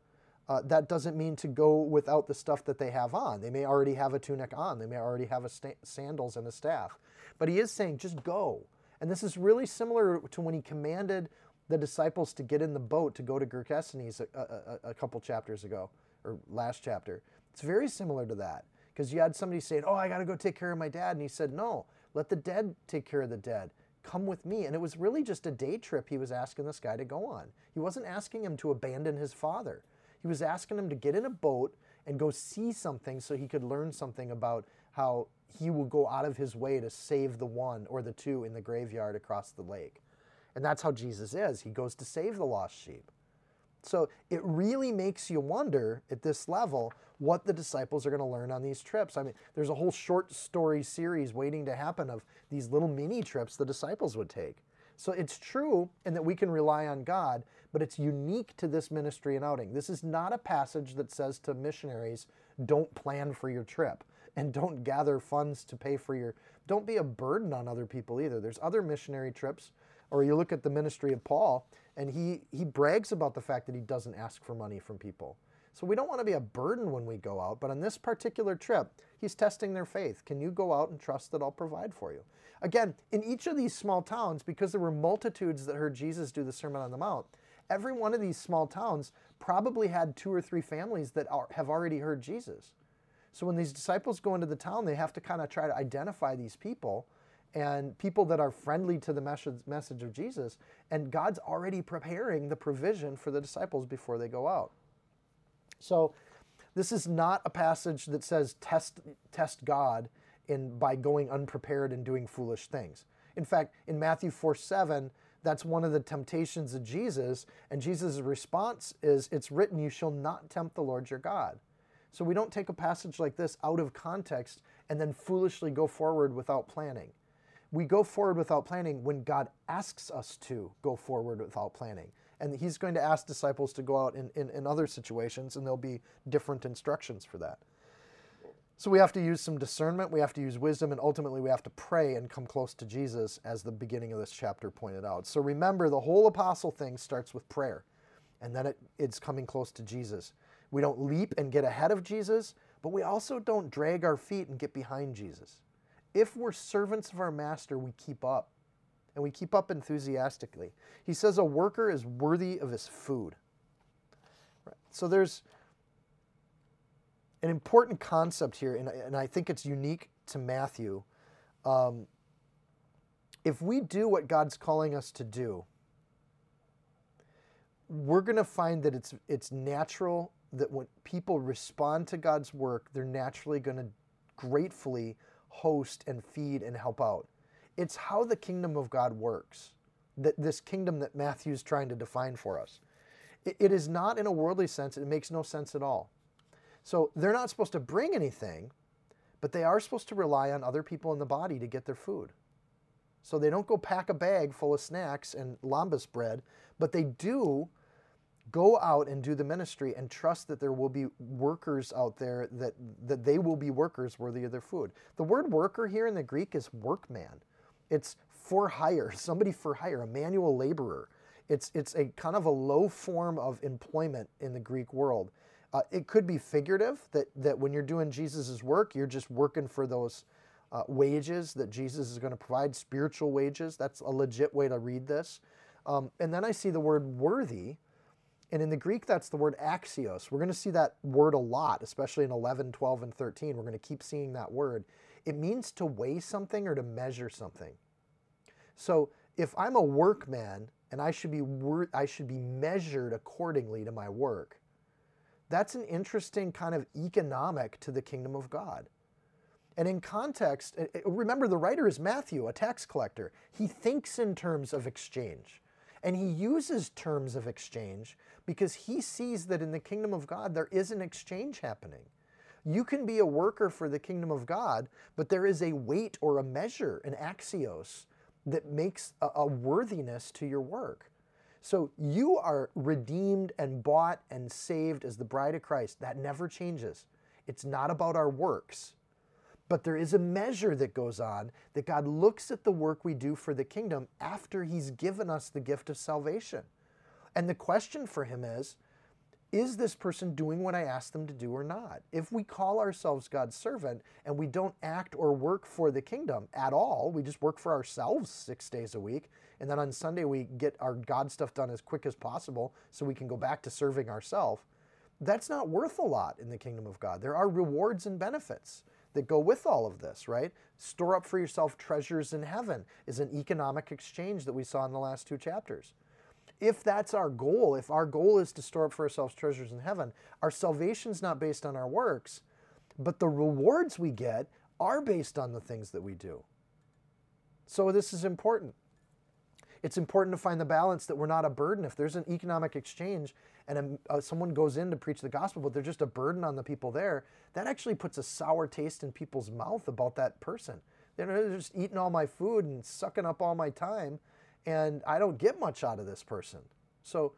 A: uh, that doesn't mean to go without the stuff that they have on. They may already have a tunic on, they may already have a sta- sandals and a staff. But he is saying just go. And this is really similar to when he commanded the disciples to get in the boat to go to Gergesenes a, a, a couple chapters ago or last chapter. It's very similar to that because you had somebody saying, Oh, I got to go take care of my dad. And he said, No, let the dead take care of the dead. Come with me. And it was really just a day trip he was asking this guy to go on. He wasn't asking him to abandon his father, he was asking him to get in a boat and go see something so he could learn something about how he will go out of his way to save the one or the two in the graveyard across the lake. And that's how Jesus is. He goes to save the lost sheep. So it really makes you wonder at this level what the disciples are going to learn on these trips. I mean, there's a whole short story series waiting to happen of these little mini trips the disciples would take. So it's true in that we can rely on God, but it's unique to this ministry and outing. This is not a passage that says to missionaries, don't plan for your trip and don't gather funds to pay for your don't be a burden on other people either. There's other missionary trips or you look at the ministry of Paul and he he brags about the fact that he doesn't ask for money from people. So we don't want to be a burden when we go out, but on this particular trip, he's testing their faith. Can you go out and trust that I'll provide for you? Again, in each of these small towns, because there were multitudes that heard Jesus do the Sermon on the Mount, every one of these small towns probably had two or three families that are, have already heard Jesus. So when these disciples go into the town, they have to kind of try to identify these people and people that are friendly to the message, message of Jesus. And God's already preparing the provision for the disciples before they go out. So this is not a passage that says test, test God in, by going unprepared and doing foolish things. In fact, in Matthew 4 7, that's one of the temptations of Jesus. And Jesus' response is, It's written, You shall not tempt the Lord your God. So we don't take a passage like this out of context and then foolishly go forward without planning. We go forward without planning when God asks us to go forward without planning. And He's going to ask disciples to go out in, in, in other situations, and there'll be different instructions for that. So we have to use some discernment, we have to use wisdom, and ultimately we have to pray and come close to Jesus, as the beginning of this chapter pointed out. So remember, the whole apostle thing starts with prayer, and then it, it's coming close to Jesus. We don't leap and get ahead of Jesus, but we also don't drag our feet and get behind Jesus. If we're servants of our master, we keep up, and we keep up enthusiastically. He says a worker is worthy of his food. Right. So there's an important concept here, and, and I think it's unique to Matthew. Um, if we do what God's calling us to do, we're going to find that it's it's natural that when people respond to God's work, they're naturally going to gratefully host and feed and help out. It's how the kingdom of God works. That this kingdom that Matthew's trying to define for us. It, it is not in a worldly sense, it makes no sense at all. So they're not supposed to bring anything, but they are supposed to rely on other people in the body to get their food. So they don't go pack a bag full of snacks and lembas bread, but they do go out and do the ministry and trust that there will be workers out there that that they will be workers worthy of their food. The word worker here in the Greek is workman. It's for hire, somebody for hire, a manual laborer. It's it's a kind of a low form of employment in the Greek world. Uh, it could be figurative that that when you're doing Jesus' work, you're just working for those uh, wages that Jesus is going to provide, spiritual wages. That's a legit way to read this. Um, and then I see the word worthy and in the Greek, that's the word axios. We're going to see that word a lot, especially in 11, 12, and 13. We're going to keep seeing that word. It means to weigh something or to measure something. So if I'm a workman and I should be wor- I should be measured accordingly to my work, that's an interesting kind of economic to the kingdom of God. And in context, eh, eh, remember the writer is Matthew, a tax collector. He thinks in terms of exchange. And he uses terms of exchange because he sees that in the kingdom of God there is an exchange happening. You can be a worker for the kingdom of God, but there is a weight or a measure, an axios, that makes a, a worthiness to your work. So you are redeemed and bought and saved as the bride of Christ. That never changes. It's not about our works. But there is a measure that goes on that God looks at the work we do for the kingdom after He's given us the gift of salvation. And the question for Him is Is this person doing what I asked them to do or not? If we call ourselves God's servant and we don't act or work for the kingdom at all, we just work for ourselves six days a week, and then on Sunday we get our God stuff done as quick as possible so we can go back to serving ourselves, that's not worth a lot in the kingdom of God. There are rewards and benefits that go with all of this, right? Store up for yourself treasures in heaven is an economic exchange that we saw in the last two chapters. If that's our goal, if our goal is to store up for ourselves treasures in heaven, our salvation is not based on our works, but the rewards we get are based on the things that we do. So this is important. It's important to find the balance that we're not a burden. If there's an economic exchange and a, uh, someone goes in to preach the gospel, but they're just a burden on the people there, that actually puts a sour taste in people's mouth about that person. They're just eating all my food and sucking up all my time, and I don't get much out of this person. So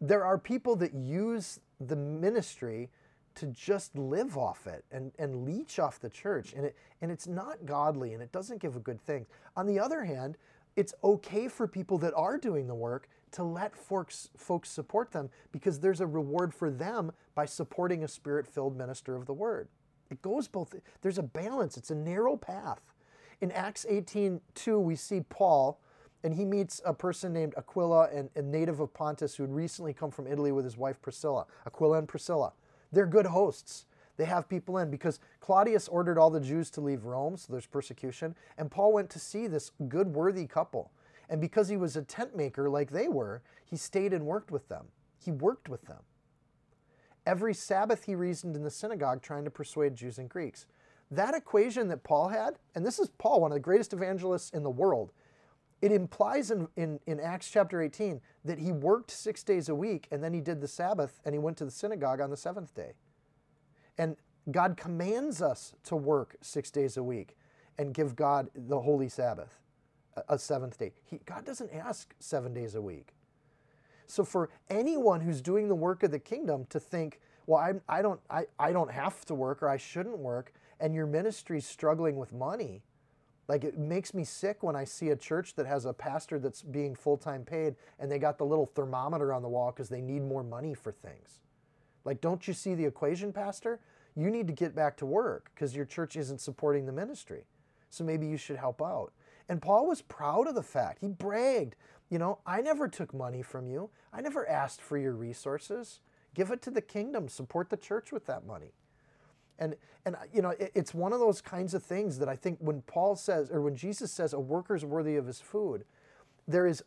A: there are people that use the ministry to just live off it and, and leech off the church. And, it, and it's not godly and it doesn't give a good thing. On the other hand, it's okay for people that are doing the work to let folks, folks support them because there's a reward for them by supporting a spirit filled minister of the word. It goes both, there's a balance, it's a narrow path. In Acts 18 2, we see Paul, and he meets a person named Aquila, and a native of Pontus who had recently come from Italy with his wife Priscilla. Aquila and Priscilla. They're good hosts. They have people in because Claudius ordered all the Jews to leave Rome, so there's persecution. And Paul went to see this good, worthy couple. And because he was a tent maker like they were, he stayed and worked with them. He worked with them. Every Sabbath he reasoned in the synagogue trying to persuade Jews and Greeks. That equation that Paul had, and this is Paul, one of the greatest evangelists in the world, it implies in, in, in, Acts chapter 18 that he worked six days a week and then he did the Sabbath and he went to the synagogue on the seventh day. And God commands us to work six days a week and give God the holy Sabbath, a, seventh day. He, God doesn't ask seven days a week. So for anyone who's doing the work of the kingdom to think, well, I'm, I, don't, I, I don't have to work or I shouldn't work, and your ministry's struggling with money, like it makes me sick when I see a church that has a pastor that's being full time paid and they got the little thermometer on the wall because they need more money for things. Like, don't you see the equation, Pastor? You need to get back to work because your church isn't supporting the ministry. So maybe you should help out. And Paul was proud of the fact. He bragged, you know, I never took money from you. I never asked for your resources. Give it to the kingdom. Support the church with that money. And, and uh, you know, it, it's one of those kinds of things that I think when Paul says, or when Jesus says, a worker is worthy of his food, there is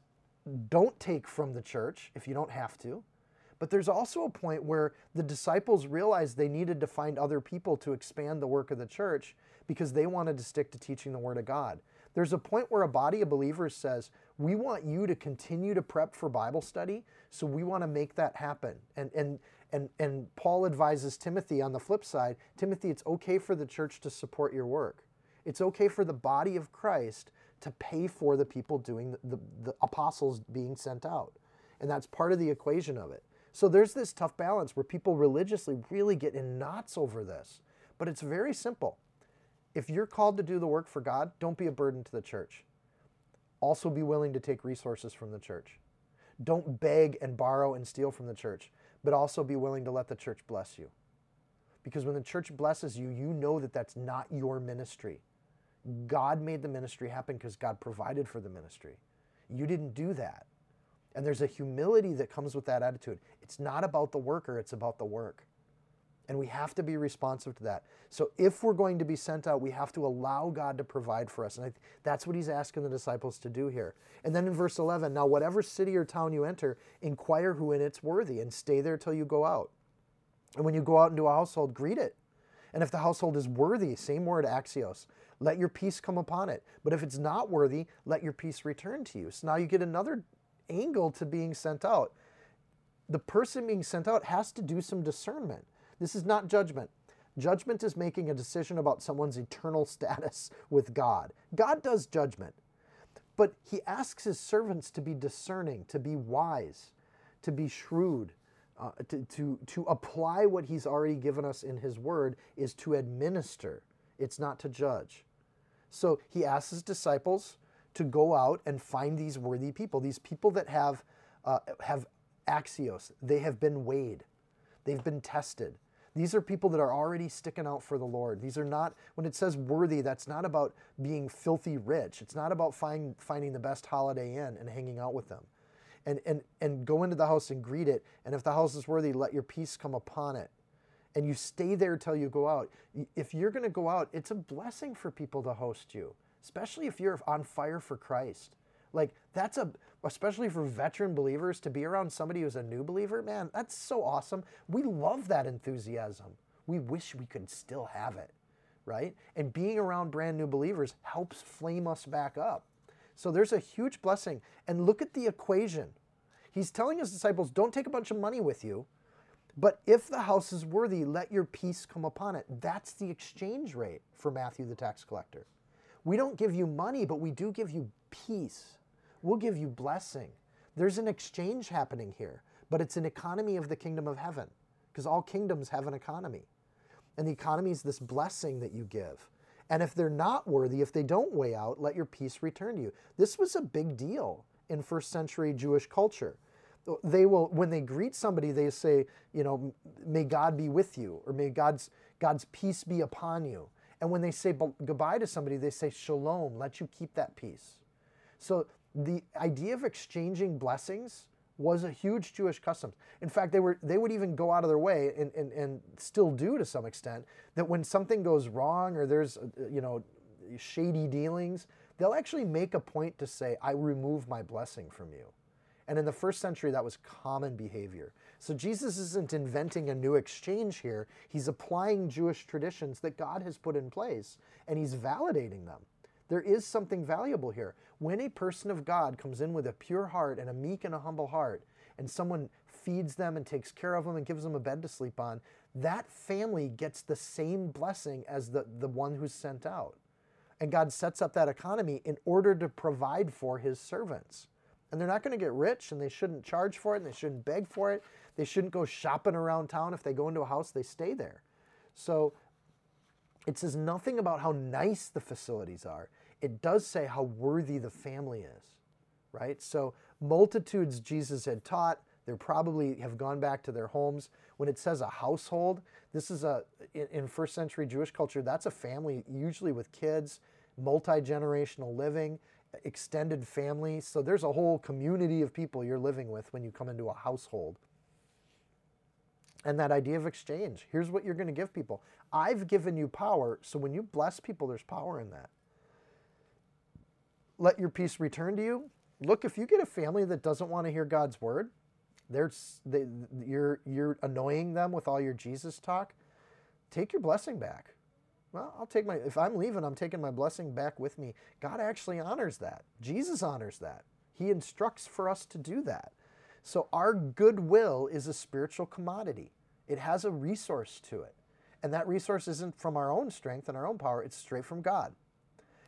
A: don't take from the church if you don't have to. But there's also a point where the disciples realized they needed to find other people to expand the work of the church because they wanted to stick to teaching the Word of God. There's a point where a body of believers says, We want you to continue to prep for Bible study, so we want to make that happen. And, and, and, and Paul advises Timothy on the flip side Timothy, it's okay for the church to support your work. It's okay for the body of Christ to pay for the people doing the, the, the apostles being sent out. And that's part of the equation of it. So there's this tough balance where people religiously really get in knots over this. But it's very simple. If you're called to do the work for God, don't be a burden to the church. Also, be willing to take resources from the church. Don't beg and borrow and steal from the church but also be willing to let the church bless you. Because when the church blesses you, you know that that's not your ministry. God made the ministry happen because God provided for the ministry. You didn't do that. And there's a humility that comes with that attitude. It's not about the worker, it's about the work. And we have to be responsive to that. So if we're going to be sent out, we have to allow God to provide for us. And I, that's what he's asking the disciples to do here. And then in verse 11, now whatever city or town you enter, inquire who in it's worthy and stay there till you go out. And when you go out into a household, greet it. And if the household is worthy, same word, axios, let your peace come upon it. But if it's not worthy, let your peace return to you. So now you get another angle to being sent out. The person being sent out has to do some discernment. This is not judgment. Judgment is making a decision about someone's eternal status with God. God does judgment. But he asks his servants to be discerning, to be wise, to be shrewd, uh, to, to, to apply what he's already given us in his word is to administer. It's not to judge. So he asks his disciples to go out and find these worthy people, these people that have, uh, have axios. They have been weighed, they've been tested, these are people that are already sticking out for the Lord. These are not, when it says worthy, that's not about being filthy rich. It's not about find, finding the best holiday inn and hanging out with them. And, and, and go into the house and greet it. And if the house is worthy, let your peace come upon it. And you stay there till you go out. If you're going to go out, it's a blessing for people to host you, especially if you're on fire for Christ. Like, that's a, especially for veteran believers, to be around somebody who's a new believer, man, that's so awesome. We love that enthusiasm. We wish we could still have it, right? And being around brand new believers helps flame us back up. So there's a huge blessing. And look at the equation. He's telling his disciples, don't take a bunch of money with you, but if the house is worthy, let your peace come upon it. That's the exchange rate for Matthew the tax collector. We don't give you money, but we do give you peace we'll give you blessing. There's an exchange happening here, but it's an economy of the kingdom of heaven because all kingdoms have an economy. And the economy is this blessing that you give. And if they're not worthy, if they don't weigh out, let your peace return to you. This was a big deal in first century Jewish culture. They will, when they greet somebody, they say, you know, may God be with you, or may God's, God's peace be upon you. And when they say goodbye to somebody, they say shalom, let you keep that peace. So the idea of exchanging blessings was a huge Jewish custom. In fact, they were they would even go out of their way and, and, and still do to some extent that when something goes wrong or there's uh, you know shady dealings, they'll actually make a point to say, I remove my blessing from you. And in the first century, that was common behavior. So Jesus isn't inventing a new exchange here. He's applying Jewish traditions that God has put in place and he's validating them. There is something valuable here. When a person of God comes in with a pure heart and a meek and a humble heart, and someone feeds them and takes care of them and gives them a bed to sleep on, that family gets the same blessing as the, the one who's sent out. And God sets up that economy in order to provide for his servants. And they're not going to get rich and they shouldn't charge for it and they shouldn't beg for it. They shouldn't go shopping around town. If they go into a house, they stay there. So it says nothing about how nice the facilities are it does say how worthy the family is, right? So, multitudes Jesus had taught, they probably have gone back to their homes. When it says a household, this is a, in, first century Jewish culture, that's a family, usually with kids, multi generational living, extended family. So, there's a whole community of people you're living with when you come into a household. And that idea of exchange. Here's what you're going to give people. I've given you power, so when you bless people, there's power in that let your peace return to you. Look, if you get a family that doesn't want to hear God's word, they, you're, you're annoying them with all your Jesus talk, take your blessing back. Well, I'll take my, if I'm leaving, I'm taking my blessing back with me. God actually honors that. Jesus honors that. He instructs for us to do that. So our goodwill is a spiritual commodity, it has a resource to it. And that resource isn't from our own strength and our own power, it's straight from God.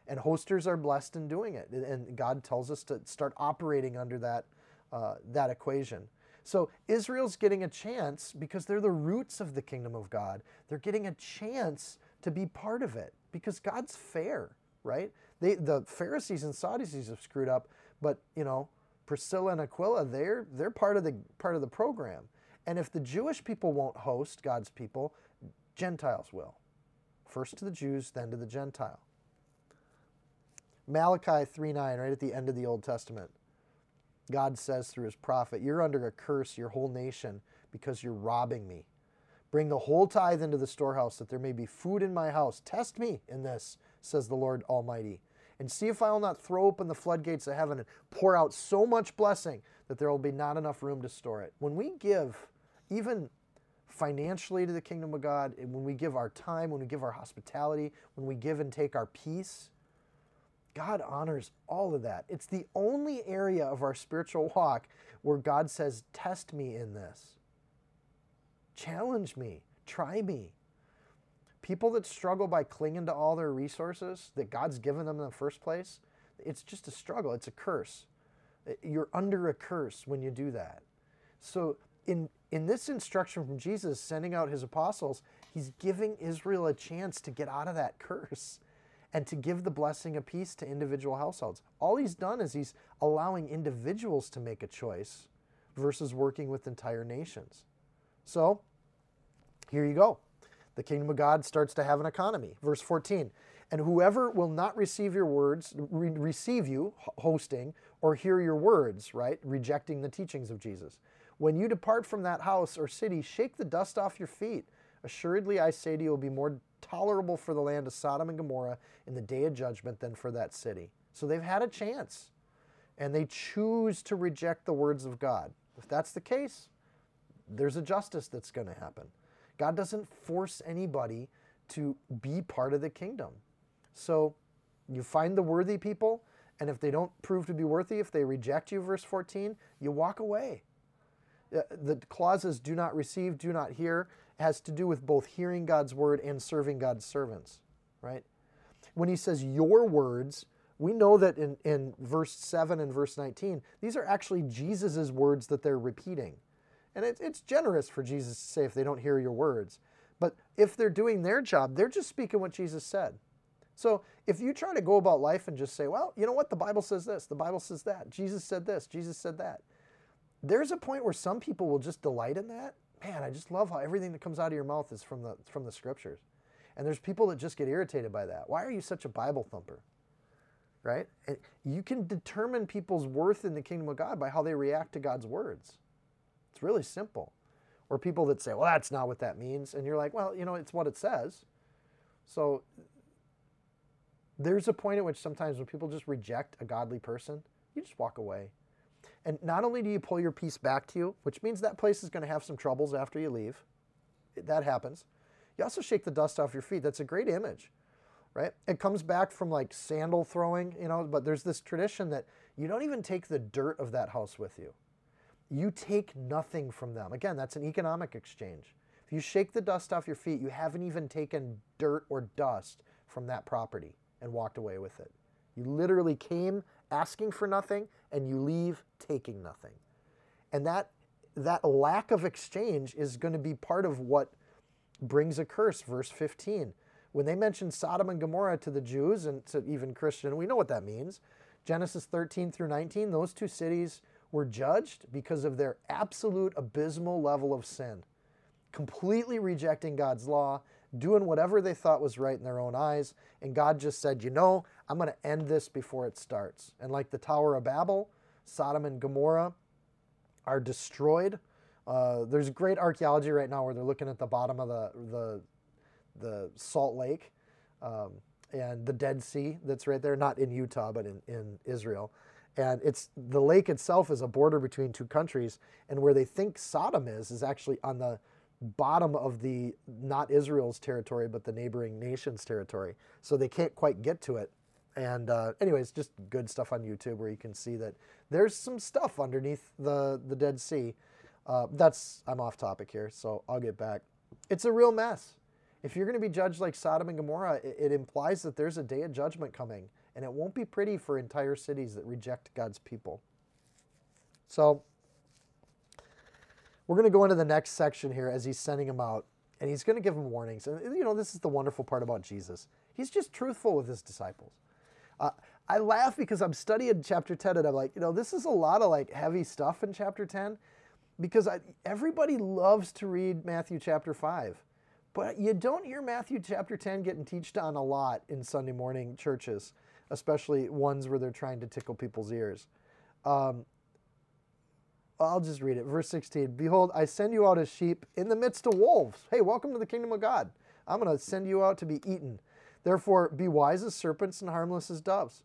A: And hosters are blessed in doing it. And God tells us to start operating under that, uh, that equation. So Israel's getting a chance because they're the roots of the kingdom of God. They're getting a chance to be part of it because God's fair, right? They, the Pharisees and Sadducees have screwed up, but you know, Priscilla and Aquila, they're they're part of the part of the program. And if the Jewish people won't host God's people, Gentiles will. First to the Jews, then to the Gentile. Malachi 3 9, right at the end of the Old Testament. God says through his prophet, You're under a curse, your whole nation, because you're robbing me. Bring the whole tithe into the storehouse, that there may be food in my house. Test me in this, says the Lord Almighty, and see if I will not throw open the floodgates of heaven and pour out so much blessing that there will be not enough room to store it. When we give, even financially to the kingdom of God, when we give our time, when we give our hospitality, when we give and take our peace, God honors all of that. It's the only area of our spiritual walk where God says, Test me in this. Challenge me. Try me. People that struggle by clinging to all their resources that God's given them in the first place, it's just a struggle. It's a curse. You're under a curse when you do that. So, in, in this instruction from Jesus, sending out his apostles, he's giving Israel a chance to get out of that curse and to give the blessing of peace to individual households. All he's done is he's allowing individuals to make a choice versus working with entire nations. So, here you go. The kingdom of God starts to have an economy. Verse 14. And whoever will not receive your words, re- receive you, hosting, or hear your words, right? Rejecting the teachings of Jesus. When you depart from that house or city, shake the dust off your feet. Assuredly, I say to you, it will be more tolerable for the land of Sodom and Gomorrah in the day of judgment than for that city. So they've had a chance, and they choose to reject the words of God. If that's the case, there's a justice that's going to happen. God doesn't force anybody to be part of the kingdom. So you find the worthy people, and if they don't prove to be worthy, if they reject you, verse 14, you walk away. Uh, the clauses do not receive, do not hear, has to do with both hearing God's word and serving God's servants, right? When he says your words, We know that in, in verse 7 and verse 19, these are actually Jesus' words that they're repeating. And it, it's generous for Jesus to say if they don't hear your words. But if they're doing their job, they're just speaking what Jesus said. So if you try to go about life and just say, well, you know what, the Bible says this, the Bible says that, Jesus said this, Jesus said that, there's a point where some people will just delight in that. Man, I just love how everything that comes out of your mouth is from the from the scriptures. And there's people that just get irritated by that. Why are you such a Bible thumper? Right? You can determine people's worth in the kingdom of God by how they react to God's words. It's really simple. Or people that say, well, that's not what that means. And you're like, well, you know, it's what it says. So there's a point at which sometimes when people just reject a godly person, you just walk away. And not only do you pull your peace back to you, which means that place is going to have some troubles after you leave, that happens. You also shake the dust off your feet. That's a great image, right? It comes back from like sandal throwing, you know, but there's this tradition that you don't even take the dirt of that house with you. You take nothing from them. Again, that's an economic exchange. If you shake the dust off your feet, you haven't even taken dirt or dust from that property and walked away with it. You literally came asking for nothing and you leave taking nothing. And that that lack of exchange is going to be part of what brings a curse, verse 15. When they mention Sodom and Gomorrah to the Jews and to even Christian, we know what that means. Genesis 13 through 19, those two cities were judged because of their absolute abysmal level of sin, completely rejecting God's law doing whatever they thought was right in their own eyes. And God just said, you know, I'm going to end this before it starts. And like the Tower of Babel, Sodom and Gomorrah are destroyed. Uh, there's great archaeology right now where they're looking at the bottom of the, the, the Salt Lake um, and the Dead Sea that's right there, not in Utah, but in, in Israel. And it's the lake itself is a border between two countries, and where they think Sodom is is actually on the bottom of the not Israel's territory, but the neighboring nation's territory. So they can't quite get to it. And uh, anyways, just good stuff on YouTube where you can see that there's some stuff underneath the the Dead Sea. Uh, that's I'm off topic here, so I'll get back. It's a real mess. If you're going to be judged like Sodom and Gomorrah, it, it implies that there's a day of judgment coming, and it won't be pretty for entire cities that reject God's people. So we're going to go into the next section here as he's sending them out, and he's going to give them warnings. And you know, this is the wonderful part about Jesus. He's just truthful with his disciples. Uh, I laugh because I'm studying chapter 10 and I'm like, you know, this is a lot of like heavy stuff in chapter 10 because I, everybody loves to read Matthew chapter 5. But you don't hear Matthew chapter 10 getting taught on a lot in Sunday morning churches, especially ones where they're trying to tickle people's ears. Um, I'll just read it. Verse 16 Behold, I send you out as sheep in the midst of wolves. Hey, welcome to the kingdom of God. I'm going to send you out to be eaten. Therefore, be wise as serpents and harmless as doves.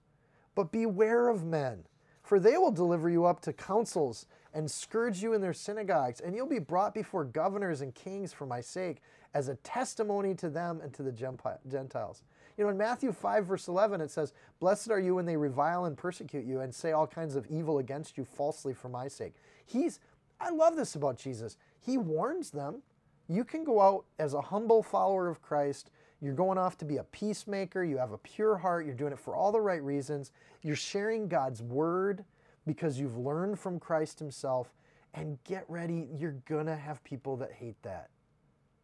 A: But beware of men, for they will deliver you up to councils and scourge you in their synagogues, and you'll be brought before governors and kings for my sake as a testimony to them and to the Gentiles. You know, in Matthew 5, verse 11, it says, Blessed are you when they revile and persecute you and say all kinds of evil against you falsely for my sake. He's, I love this about Jesus. He warns them. You can go out as a humble follower of Christ. You're going off to be a peacemaker. You have a pure heart. You're doing it for all the right reasons. You're sharing God's word because you've learned from Christ Himself. And get ready, you're going to have people that hate that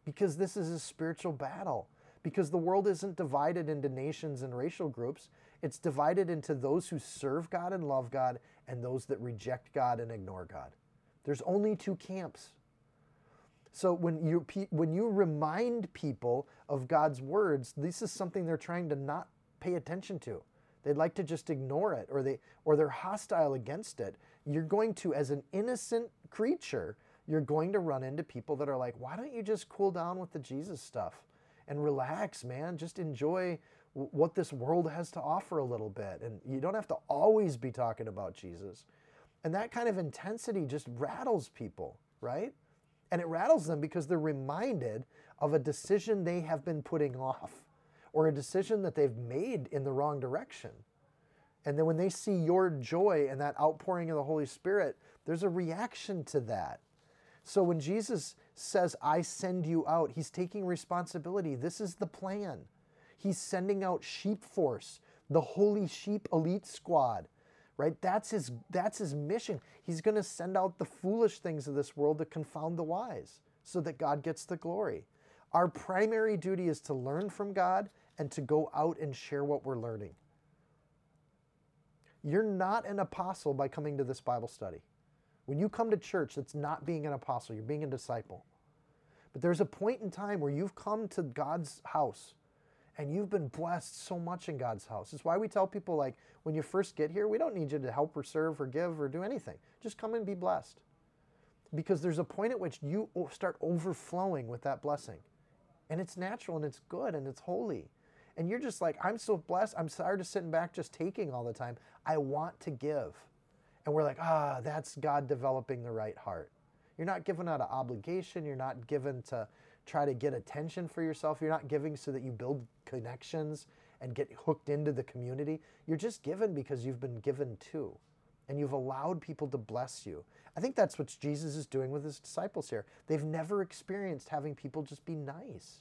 A: because this is a spiritual battle. Because the world isn't divided into nations and racial groups, it's divided into those who serve God and love God and those that reject God and ignore God. There's only two camps. So when you when you remind people of God's words, this is something they're trying to not pay attention to. They'd like to just ignore it or they or they're hostile against it. You're going to as an innocent creature, you're going to run into people that are like, "Why don't you just cool down with the Jesus stuff and relax, man? Just enjoy what this world has to offer a little bit. And you don't have to always be talking about Jesus. And that kind of intensity just rattles people, right? And it rattles them because they're reminded of a decision they have been putting off or a decision that they've made in the wrong direction. And then when they see your joy and that outpouring of the Holy Spirit, there's a reaction to that. So when Jesus says, I send you out, he's taking responsibility. This is the plan. He's sending out sheep force the holy sheep elite squad right? That's his that's his mission. He's going to send out the foolish things of this world to confound the wise so that god gets the glory. Our primary duty is to learn from god and to go out and share what we're learning. You're not an apostle by coming to this bible study when you come to church that's not being an apostle you're being a disciple but there's a point in time where you've come to god's house and you've been blessed so much in God's house. It's why we tell people like when you first get here, we don't need you to help or serve or give or do anything. Just come and be blessed. Because there's a point at which you start overflowing with that blessing. And it's natural and it's good and it's holy. And you're just like, I'm so blessed. I'm tired of sitting back just taking all the time. I want to give. And we're like, ah, that's God developing the right heart. You're not given out of obligation. You're not given to try to get attention for yourself. You're not giving so that you build connections and get hooked into the community. You're just given because you've been given to, and you've allowed people to bless you. I think that's what Jesus is doing with his disciples here. They've never experienced having people just be nice.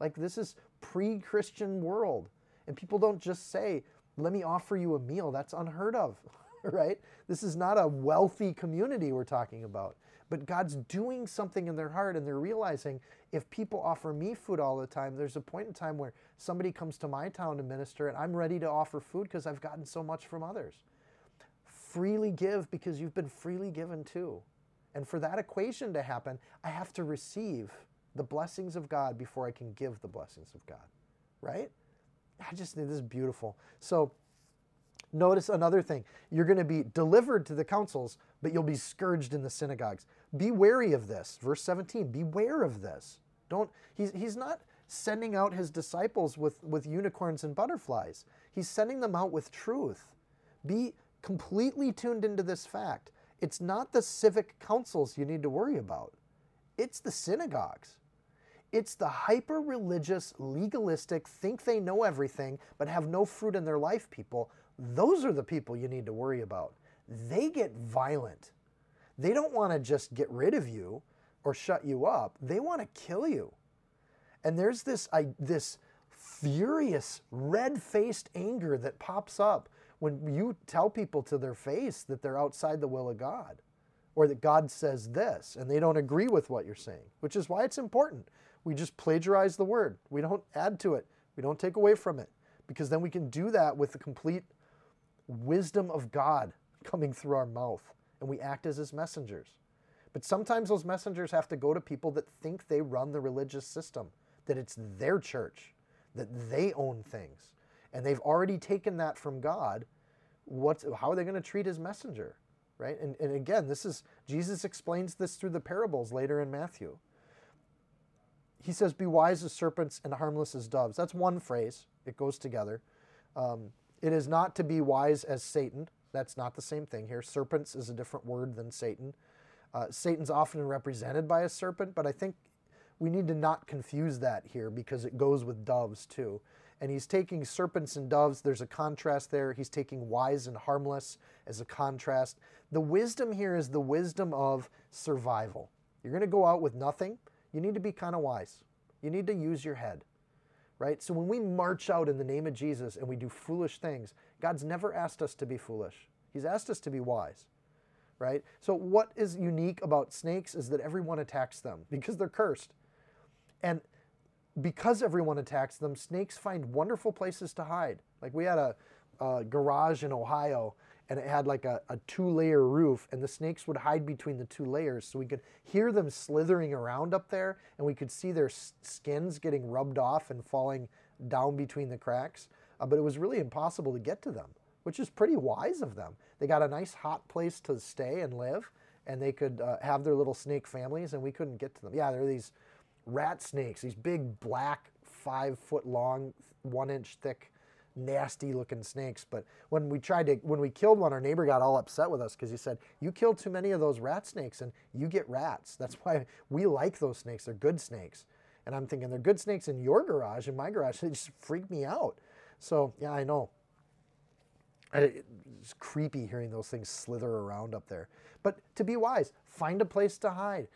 A: Like this is pre-Christian world, and people don't just say, "Let me offer you a meal." That's unheard of, right? This is not a wealthy community we're talking about but God's doing something in their heart and they're realizing if people offer me food all the time, there's a point in time where somebody comes to my town to minister and I'm ready to offer food because I've gotten so much from others. Freely give because you've been freely given too. And for that equation to happen, I have to receive the blessings of God before I can give the blessings of God, right? I just think this is beautiful. So, notice another thing you're going to be delivered to the councils, but you'll be scourged in the synagogues. Be wary of this. Verse 17, beware of this. Don't, he's, he's not sending out his disciples with, with unicorns and butterflies. He's sending them out with truth. Be completely tuned into this fact. It's not the civic councils you need to worry about, it's the synagogues. It's the hyper religious, legalistic, think they know everything, but have no fruit in their life people. Those are the people you need to worry about. They get violent. They don't want to just get rid of you or shut you up. They want to kill you. And there's this I, this furious red-faced anger that pops up when you tell people to their face that they're outside the will of God or that God says this and they don't agree with what you're saying, which is why it's important. We just plagiarize the word. We don't add to it. We don't take away from it because then we can do that with the complete wisdom of God coming through our mouth and we act as his messengers. But sometimes those messengers have to go to people that think they run the religious system, that it's their church, that they own things. And they've already taken that from God. What's, how are they going to treat his messenger? Right? And, and again, this is Jesus explains this through the parables later in Matthew. He says, Be wise as serpents and harmless as doves. That's one phrase, it goes together. Um, it is not to be wise as Satan, that's not the same thing here. Serpents is a different word than Satan. Uh, Satan's often represented by a serpent, but I think we need to not confuse that here because it goes with doves too. And he's taking serpents and doves, there's a contrast there. He's taking wise and harmless as a contrast. The wisdom here is the wisdom of survival. You're going to go out with nothing, you need to be kind of wise. You need to use your head, right? So when we march out in the name of Jesus and we do foolish things, God's never asked us to be foolish. He's asked us to be wise, right? So what is unique about snakes is that everyone attacks them because they're cursed. And because everyone attacks them, snakes find wonderful places to hide. Like we had a, a garage in Ohio and it had like a, a two layer roof and the snakes would hide between the two layers so we could hear them slithering around up there and we could see their skins getting rubbed off and falling down between the cracks uh, but it was really impossible to get to them, which is pretty wise of them. They got a nice hot place to stay and live, and they could uh, have their little snake families, and we couldn't get to them. Yeah, there are these rat snakes, these big black, five foot long, one inch thick, nasty looking snakes. But when we tried to, when we killed one, our neighbor got all upset with us because he said, You killed too many of those rat snakes, and you get rats. That's why we like those snakes. They're good snakes. And I'm thinking, they're good snakes in your garage, in my garage. They just freak me out. So, yeah, I know. It's creepy hearing those things slither around up there. But to be wise, find a place to hide.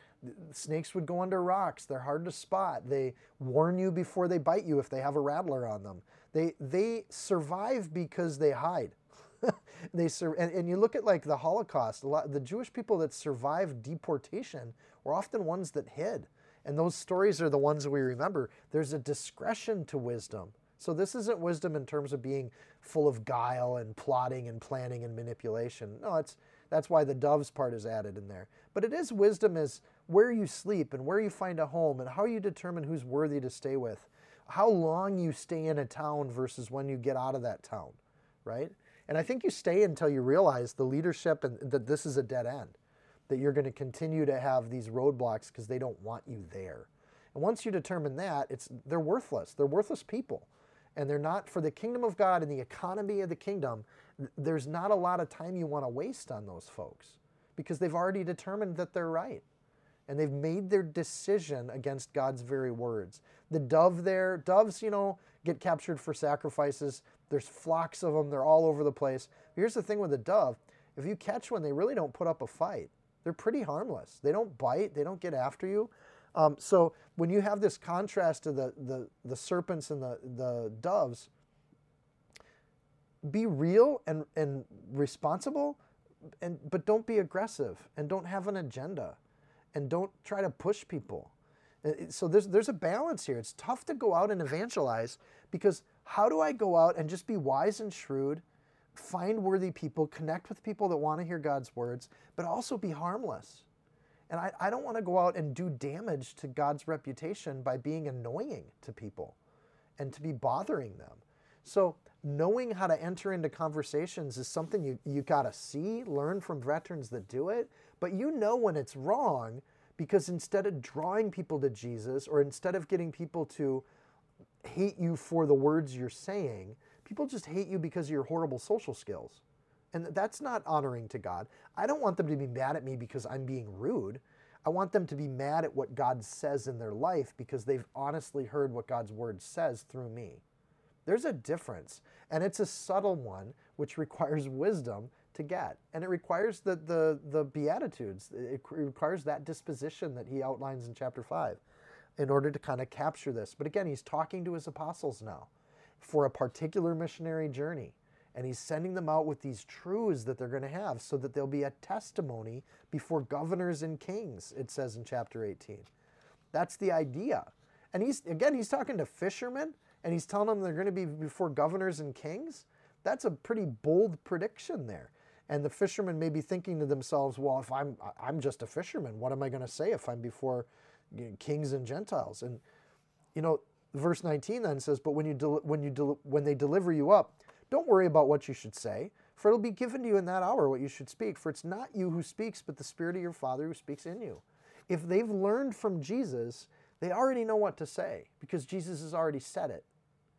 A: Snakes would go under rocks. They're hard to spot. They warn you before they bite you if they have a rattler on them. They, they survive because they hide. they sur- and, and you look at like the Holocaust, a lot, the Jewish people that survived deportation were often ones that hid. And those stories are the ones we remember. There's a discretion to wisdom. So this isn't wisdom in terms of being full of guile and plotting and planning and manipulation. No, it's that's why the doves part is added in there. But it is wisdom is where you sleep and where you find a home and how you determine who's worthy to stay with. How long you stay in a town versus when you get out of that town, right? And I think you stay until you realize the leadership and that this is a dead end, that you're going to continue to have these roadblocks because they don't want you there. And once you determine that, it's they're worthless. They're worthless people. And they're not for the kingdom of God and the economy of the kingdom, there's not a lot of time you want to waste on those folks because they've already determined that they're right. And they've made their decision against God's very words. The dove there, doves, you know, get captured for sacrifices. There's flocks of them, they're all over the place. Here's the thing with a dove if you catch one, they really don't put up a fight. They're pretty harmless. They don't bite, they don't get after you. Um, so when you have this contrast to the, the, the serpents and the, the doves, be real and, and responsible, and, but don't be aggressive and don't have an agenda and don't try to push people. Uh, so there's, there's a balance here. It's tough to go out and evangelize because how do I go out and just be wise and shrewd, find worthy people, connect with people that want to hear God's words, but also be harmless? And I, I don't want to go out and do damage to God's reputation by being annoying to people and to be bothering them. So knowing how to enter into conversations is something you, you got to see, learn from veterans that do it, but you know when it's wrong because instead of drawing people to Jesus or instead of getting people to hate you for the words you're saying, people just hate you because of your horrible social skills. And that's not honoring to God. I don't want them to be mad at me because I'm being rude. I want them to be mad at what God says in their life because they've honestly heard what God's word says through me. There's a difference, and it's a subtle one which requires wisdom to get. And it requires the, the, the Beatitudes, it requires that disposition that he outlines in chapter 5 in order to kind of capture this. But again, he's talking to his apostles now for a particular missionary journey. And he's sending them out with these truths that they're going to have so that they'll be a testimony before governors and kings, it says in chapter 18. That's the idea. And he's, again, he's talking to fishermen and he's telling them they're going to be before governors and kings. That's a pretty bold prediction there. And the fishermen may be thinking to themselves, well, if I'm, I'm just a fisherman, what am I going to say if I'm before kings and Gentiles? And, you know, verse 19 then says, but when, you del- when, you del- when they deliver you up, don't worry about what you should say, for it'll be given to you in that hour what you should speak. For it's not you who speaks, but the Spirit of your Father who speaks in you. If they've learned from Jesus, they already know what to say because Jesus has already said it.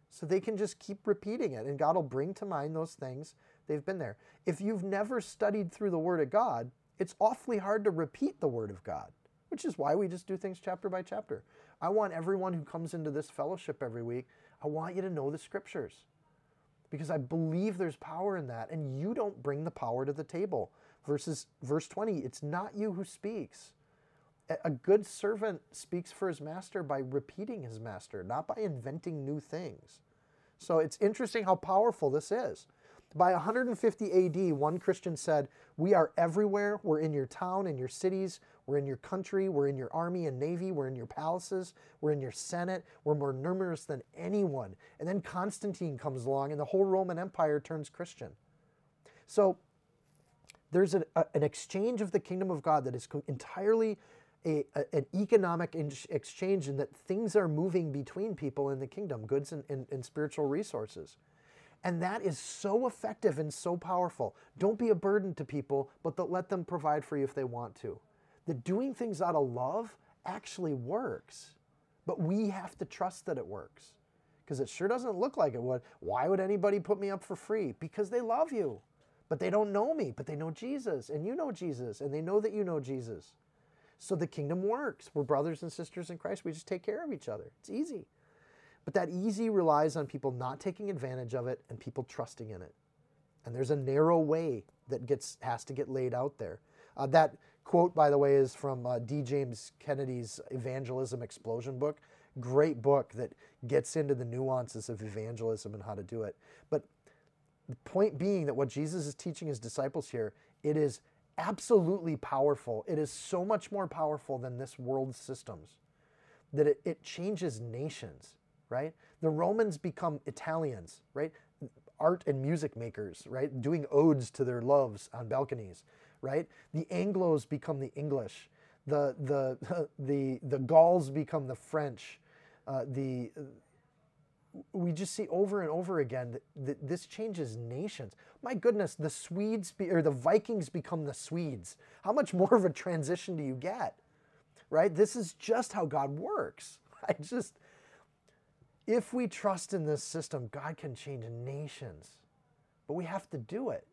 A: So they can just keep repeating it, and God will bring to mind those things they've been there. If you've never studied through the Word of God, it's awfully hard to repeat the Word of God, which is why we just do things chapter by chapter. I want everyone who comes into this fellowship every week, I want you to know the Scriptures because I believe there's power in that, and you don't bring the power to the table. Verses, verse 20, it's not you who speaks. A good servant speaks for his master by repeating his master, not by inventing new things. So it's interesting how powerful this is. By 150 AD, one Christian said, We are everywhere. We're in your town, in your cities, we're in your country, we're in your army and navy, we're in your palaces, we're in your senate, we're more numerous than anyone. And then Constantine comes along, and the whole Roman Empire turns Christian. So there's a, a, an exchange of the kingdom of God that is entirely a, a, an economic exchange in that things are moving between people in the kingdom, goods and, and, and spiritual resources. And that is so effective and so powerful. Don't be a burden to people, but let them provide for you if they want to. That doing things out of love actually works, but we have to trust that it works because it sure doesn't look like it would. Why would anybody put me up for free? Because they love you, but they don't know me, but they know Jesus, and you know Jesus, and they know that you know Jesus. So the kingdom works. We're brothers and sisters in Christ. We just take care of each other. It's easy. But that easy relies on people not taking advantage of it and people trusting in it. And there's a narrow way that gets has to get laid out there. Uh, that quote, by the way, is from uh, D. James Kennedy's Evangelism Explosion book. Great book that gets into the nuances of evangelism and how to do it. But the point being that what Jesus is teaching his disciples here, it is absolutely powerful. It is so much more powerful than this world's systems that it, it changes nations, right? The Romans become Italians, right? Art and music makers, right? Doing odes to their loves on balconies, right? The Anglos become the English. The, the, the, the Gauls become the French. Uh, the, we just see over and over again that, that, this changes nations. My goodness, the Swedes be, or the Vikings become the Swedes. How much more of a transition do you get? Right? This is just how God works. I just if we trust in this system, God can change nations. But we have to do it.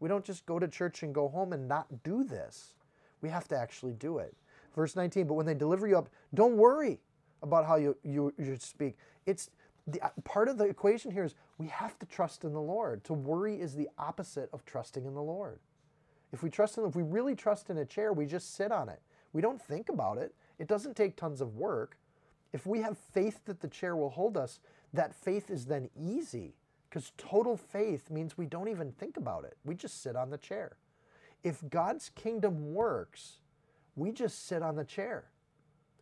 A: We don't just go to church and go home and not do this. We have to actually do it. Verse 19, but when they deliver you up, don't worry about how you, you, you speak. It's the, uh, part of the equation here is we have to trust in the Lord. To worry is the opposite of trusting in the Lord. If we trust in, if we really trust in a chair, we just sit on it. We don't think about it. It doesn't take tons of work. If we have faith that the chair will hold us, that faith is then easy because total faith means we don't even think about it. We just sit on the chair. If God's kingdom works, we just sit on the chair.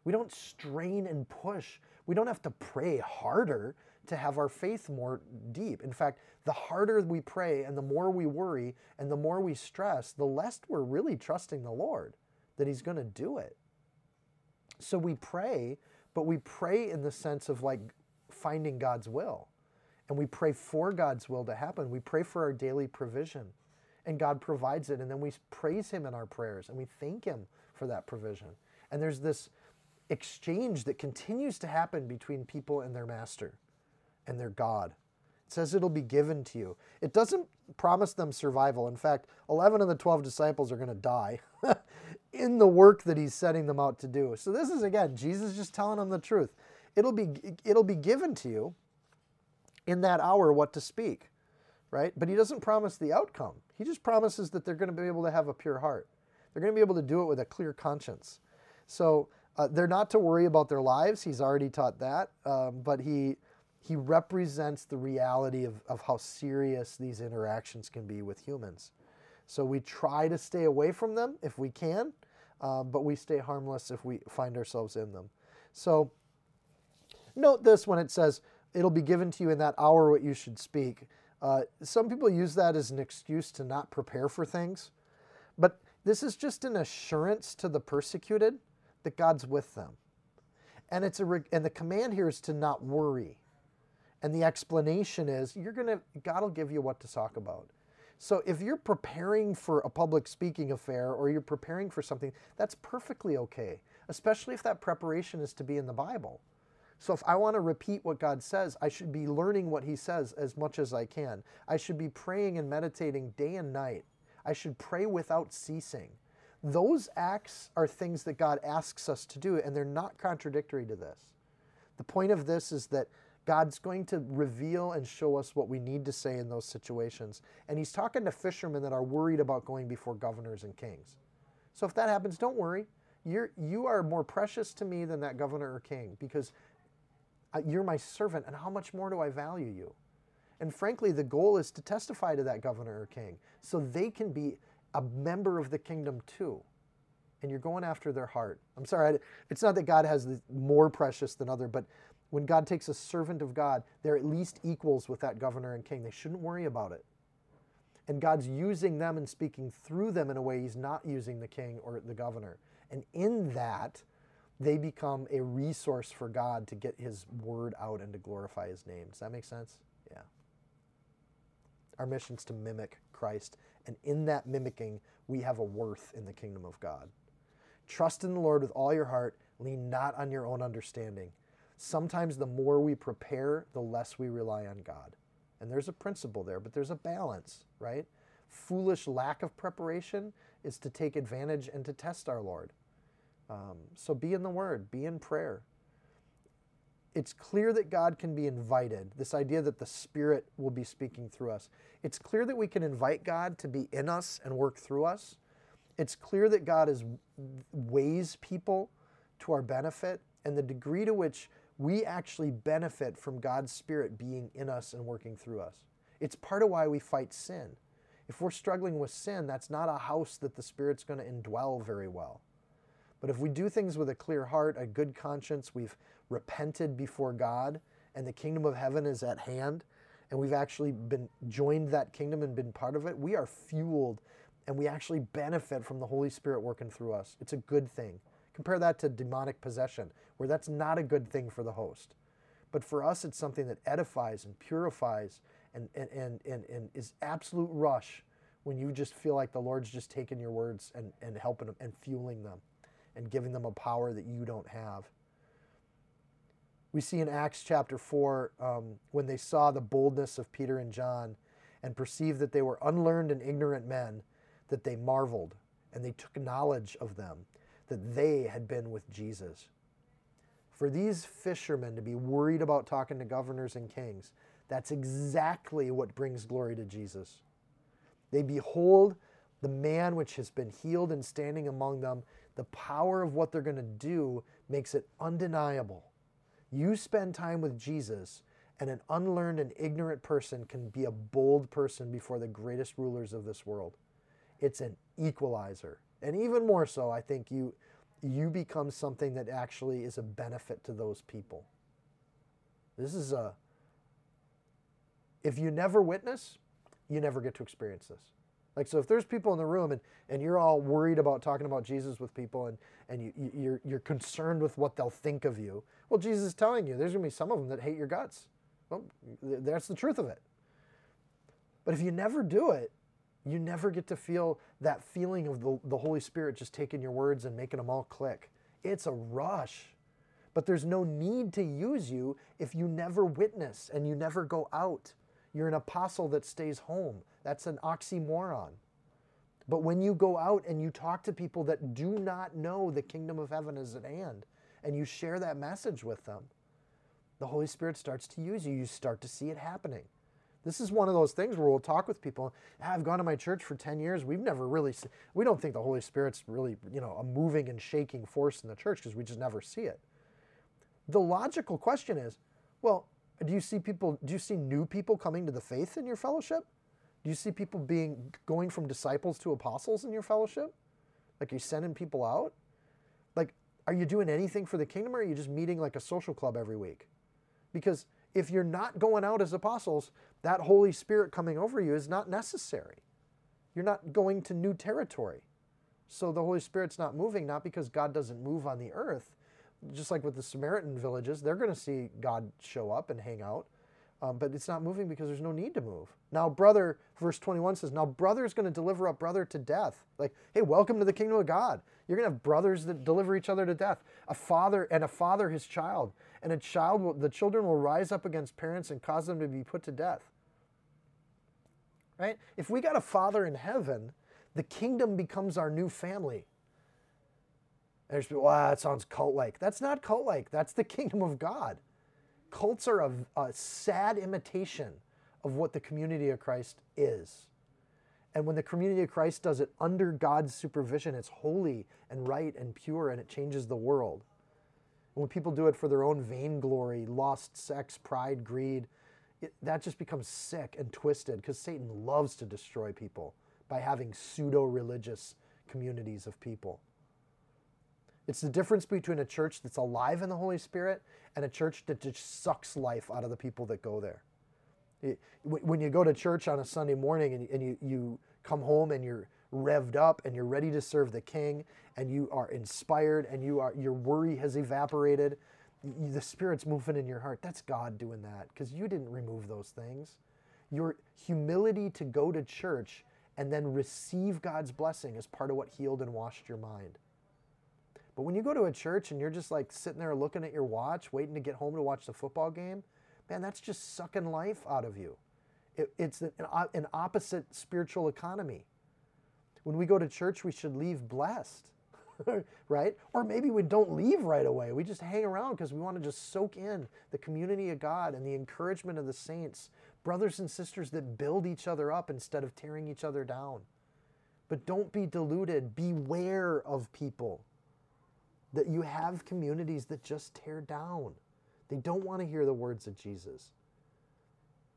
A: We don't strain and push. We don't have to pray harder to have our faith more deep. In fact, the harder we pray and the more we worry and the more we stress, the less we're really trusting the Lord that He's going to do it. So we pray, but we pray in the sense of like finding God's will. And we pray for God's will to happen. We pray for our daily provision. And God provides it. And then we praise Him in our prayers and we thank Him for that provision. And there's this exchange that continues to happen between people and their master and their God. It says it'll be given to you. It doesn't promise them survival. In fact, 11 of the 12 disciples are going to die in the work that he's setting them out to do. So this is again Jesus just telling them the truth. It'll be it'll be given to you in that hour what to speak, right? But he doesn't promise the outcome. He just promises that they're going to be able to have a pure heart. They're going to be able to do it with a clear conscience. So uh, they're not to worry about their lives. He's already taught that. Um, but he, he represents the reality of, of how serious these interactions can be with humans. So we try to stay away from them if we can, uh, but we stay harmless if we find ourselves in them. So note this when it says, it'll be given to you in that hour what you should speak. Uh, some people use that as an excuse to not prepare for things, but this is just an assurance to the persecuted that God's with them. And it's a and the command here is to not worry. And the explanation is you're going to God will give you what to talk about. So if you're preparing for a public speaking affair or you're preparing for something, that's perfectly okay, especially if that preparation is to be in the Bible. So if I want to repeat what God says, I should be learning what he says as much as I can. I should be praying and meditating day and night. I should pray without ceasing. Those acts are things that God asks us to do, and they're not contradictory to this. The point of this is that God's going to reveal and show us what we need to say in those situations. And He's talking to fishermen that are worried about going before governors and kings. So if that happens, don't worry. You're, you are more precious to me than that governor or king because uh, you're my servant, and how much more do I value you? And frankly, the goal is to testify to that governor or king so they can be a member of the kingdom too. And you're going after their heart. I'm sorry, it's not that God has more precious than other, but when God takes a servant of God, they're at least equals with that governor and king. They shouldn't worry about it. And God's using them and speaking through them in a way He's not using the king or the governor. And in that, they become a resource for God to get His word out and to glorify His name. Does that make sense? Yeah. Our mission is to mimic Christ and in that mimicking, we have a worth in the kingdom of God. Trust in the Lord with all your heart, lean not on your own understanding. Sometimes the more we prepare, the less we rely on God. And there's a principle there, but there's a balance, right? Foolish lack of preparation is to take advantage and to test our Lord. Um, so be in the Word, be in prayer, it's clear that God can be invited, this idea that the Spirit will be speaking through us. It's clear that we can invite God to be in us and work through us. it's clear that God is weighs people to our benefit and the degree to which we actually benefit from God's Spirit being in us and working through us. It's part of why we fight sin. If we're struggling with sin, that's not a house that the Spirit's going to indwell very well. But if we do things with a clear heart, a good conscience, we've repented before God, and the kingdom of heaven is at hand, and we've actually been joined that kingdom and been part of it, we are fueled and we actually benefit from the Holy Spirit working through us. It's a good thing. Compare that to demonic possession, where that's not a good thing for the host. But for us, it's something that edifies and purifies and, and, and, and, and is absolute rush when you just feel like the Lord's just taking your words and, and helping them and fueling them and giving them a power that you don't have. We see in Acts chapter 4 um, when they saw the boldness of Peter and John and perceived that they were unlearned and ignorant men, that they marveled and they took knowledge of them, that they had been with Jesus. For these fishermen to be worried about talking to governors and kings, that's exactly what brings glory to Jesus. They behold the man which has been healed and standing among them. The power of what they're going to do makes it undeniable. You spend time with Jesus, and an unlearned and ignorant person can be a bold person before the greatest rulers of this world. It's an equalizer. And even more so, I think you you become something that actually is a benefit to those people. This is a if you never witness, you never get to experience this. Like so if there's people in the room and, and you're all worried about talking about Jesus with people and, and you, you're, you're concerned with what they'll think of you, well, Jesus is telling you there's to be some of them that hate your guts. Well, that's the truth of it. But if you never do it, you never get to feel that feeling of the, the Holy Spirit just taking your words and making them all click. It's a rush. But there's no need to use you if you never witness and you never go out. You're an apostle that stays home. That's an oxymoron. But when you go out and you talk to people that do not know the kingdom of heaven is at hand, and you share that message with them, the Holy Spirit starts to use you. You start to see it happening. This is one of those things where we'll talk with people. I've gone to my church for 10 years. We've never really, we don't think the Holy Spirit's really, you know, a moving and shaking force in the church because we just never see it. The logical question is, well, do you see people, do you see new people coming to the faith in your fellowship? Do you see people being, going from disciples to apostles in your fellowship? Like you're sending people out? Like, are you doing anything for the kingdom or are you just meeting like a social club every week? Because if you're not going out as apostles, that Holy Spirit coming over you is not necessary. You're not going to new territory. So the Holy Spirit's not moving, not because God doesn't move on the earth. Just like with the Samaritan villages, they're going to see God show up and hang out. Um, but it's not moving because there's no need to move. Now, brother, verse 21 says, Now, brother is going to deliver up brother to death. Like, hey, welcome to the kingdom of God. You're going to have brothers that deliver each other to death. A father and a father his child. And a child, will, the children will rise up against parents and cause them to be put to death. Right? If we got a father in heaven, the kingdom becomes our new family. There's wow, that sounds cult like. That's not cult like, that's the kingdom of God cults are a, a sad imitation of what the community of Christ is. And when the community of Christ does it under God's supervision, it's holy and right and pure and it changes the world. When people do it for their own vainglory, lust, sex, pride, greed, it, that just becomes sick and twisted because Satan loves to destroy people by having pseudo religious communities of people. It's the difference between a church that's alive in the Holy Spirit and a church that just sucks life out of the people that go there. It, when you go to church on a Sunday morning and, and you, you come home and you're revved up and you're ready to serve the King and you are inspired and you are your worry has evaporated, the Spirit's moving in your heart. That's God doing that because you didn't remove those things. Your humility to go to church and then receive God's blessing is part of what healed and washed your mind. But when you go to a church and you're just like sitting there looking at your watch, waiting to get home to watch the football game, man, that's just sucking life out of you. It, it's an, an opposite spiritual economy. When we go to church, we should leave blessed, right? Or maybe we don't leave right away. We just hang around because we want to just soak in the community of God and the encouragement of the saints, brothers and sisters that build each other up instead of tearing each other down. But don't be deluded. Beware of people. That you have communities that just tear down. They don't want to hear the words of Jesus.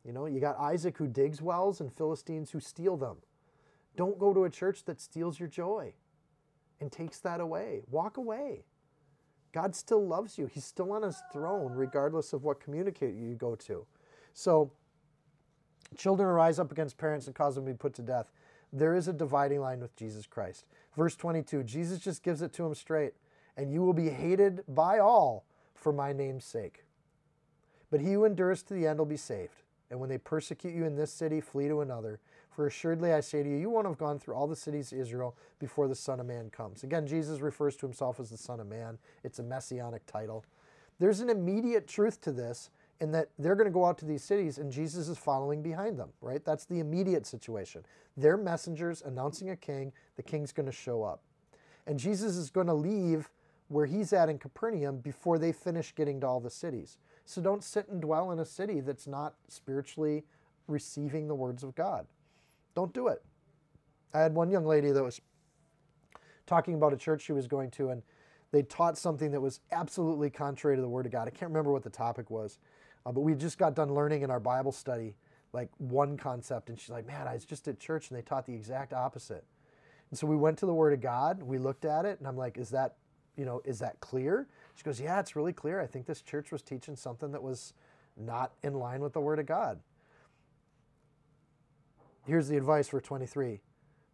A: You know, you got Isaac who digs wells and Philistines who steal them. Don't go to a church that steals your joy and takes that away. Walk away. God still loves you. He's still on his throne, regardless of what community you go to. So, children rise up against parents and cause them to be put to death. There is a dividing line with Jesus Christ. Verse 22 Jesus just gives it to him straight, and you will be hated by all for my name's sake. But he who endures to the end will be saved. And when they persecute you in this city, flee to another. For assuredly I say to you, you won't have gone through all the cities of Israel before the Son of Man comes. Again, Jesus refers to himself as the Son of Man. It's a messianic title. There's an immediate truth to this in that they're going to go out to these cities and Jesus is following behind them, right? That's the immediate situation. They're messengers announcing a king, the king's going to show up. And Jesus is going to leave where he's at in Capernaum before they finish getting to all the cities. So don't sit and dwell in a city that's not spiritually receiving the words of God. Don't do it. I had one young lady that was talking about a church she was going to, and they taught something that was absolutely contrary to the Word of God. I can't remember what the topic was, uh, but we just got done learning in our Bible study like one concept, and she's like, "Man, I was just at church, and they taught the exact opposite." And so we went to the Word of God, we looked at it, and I'm like, "Is that, you know, is that clear?" She goes, Yeah, it's really clear. I think this church was teaching something that was not in line with the Word of God. Here's the advice for 23.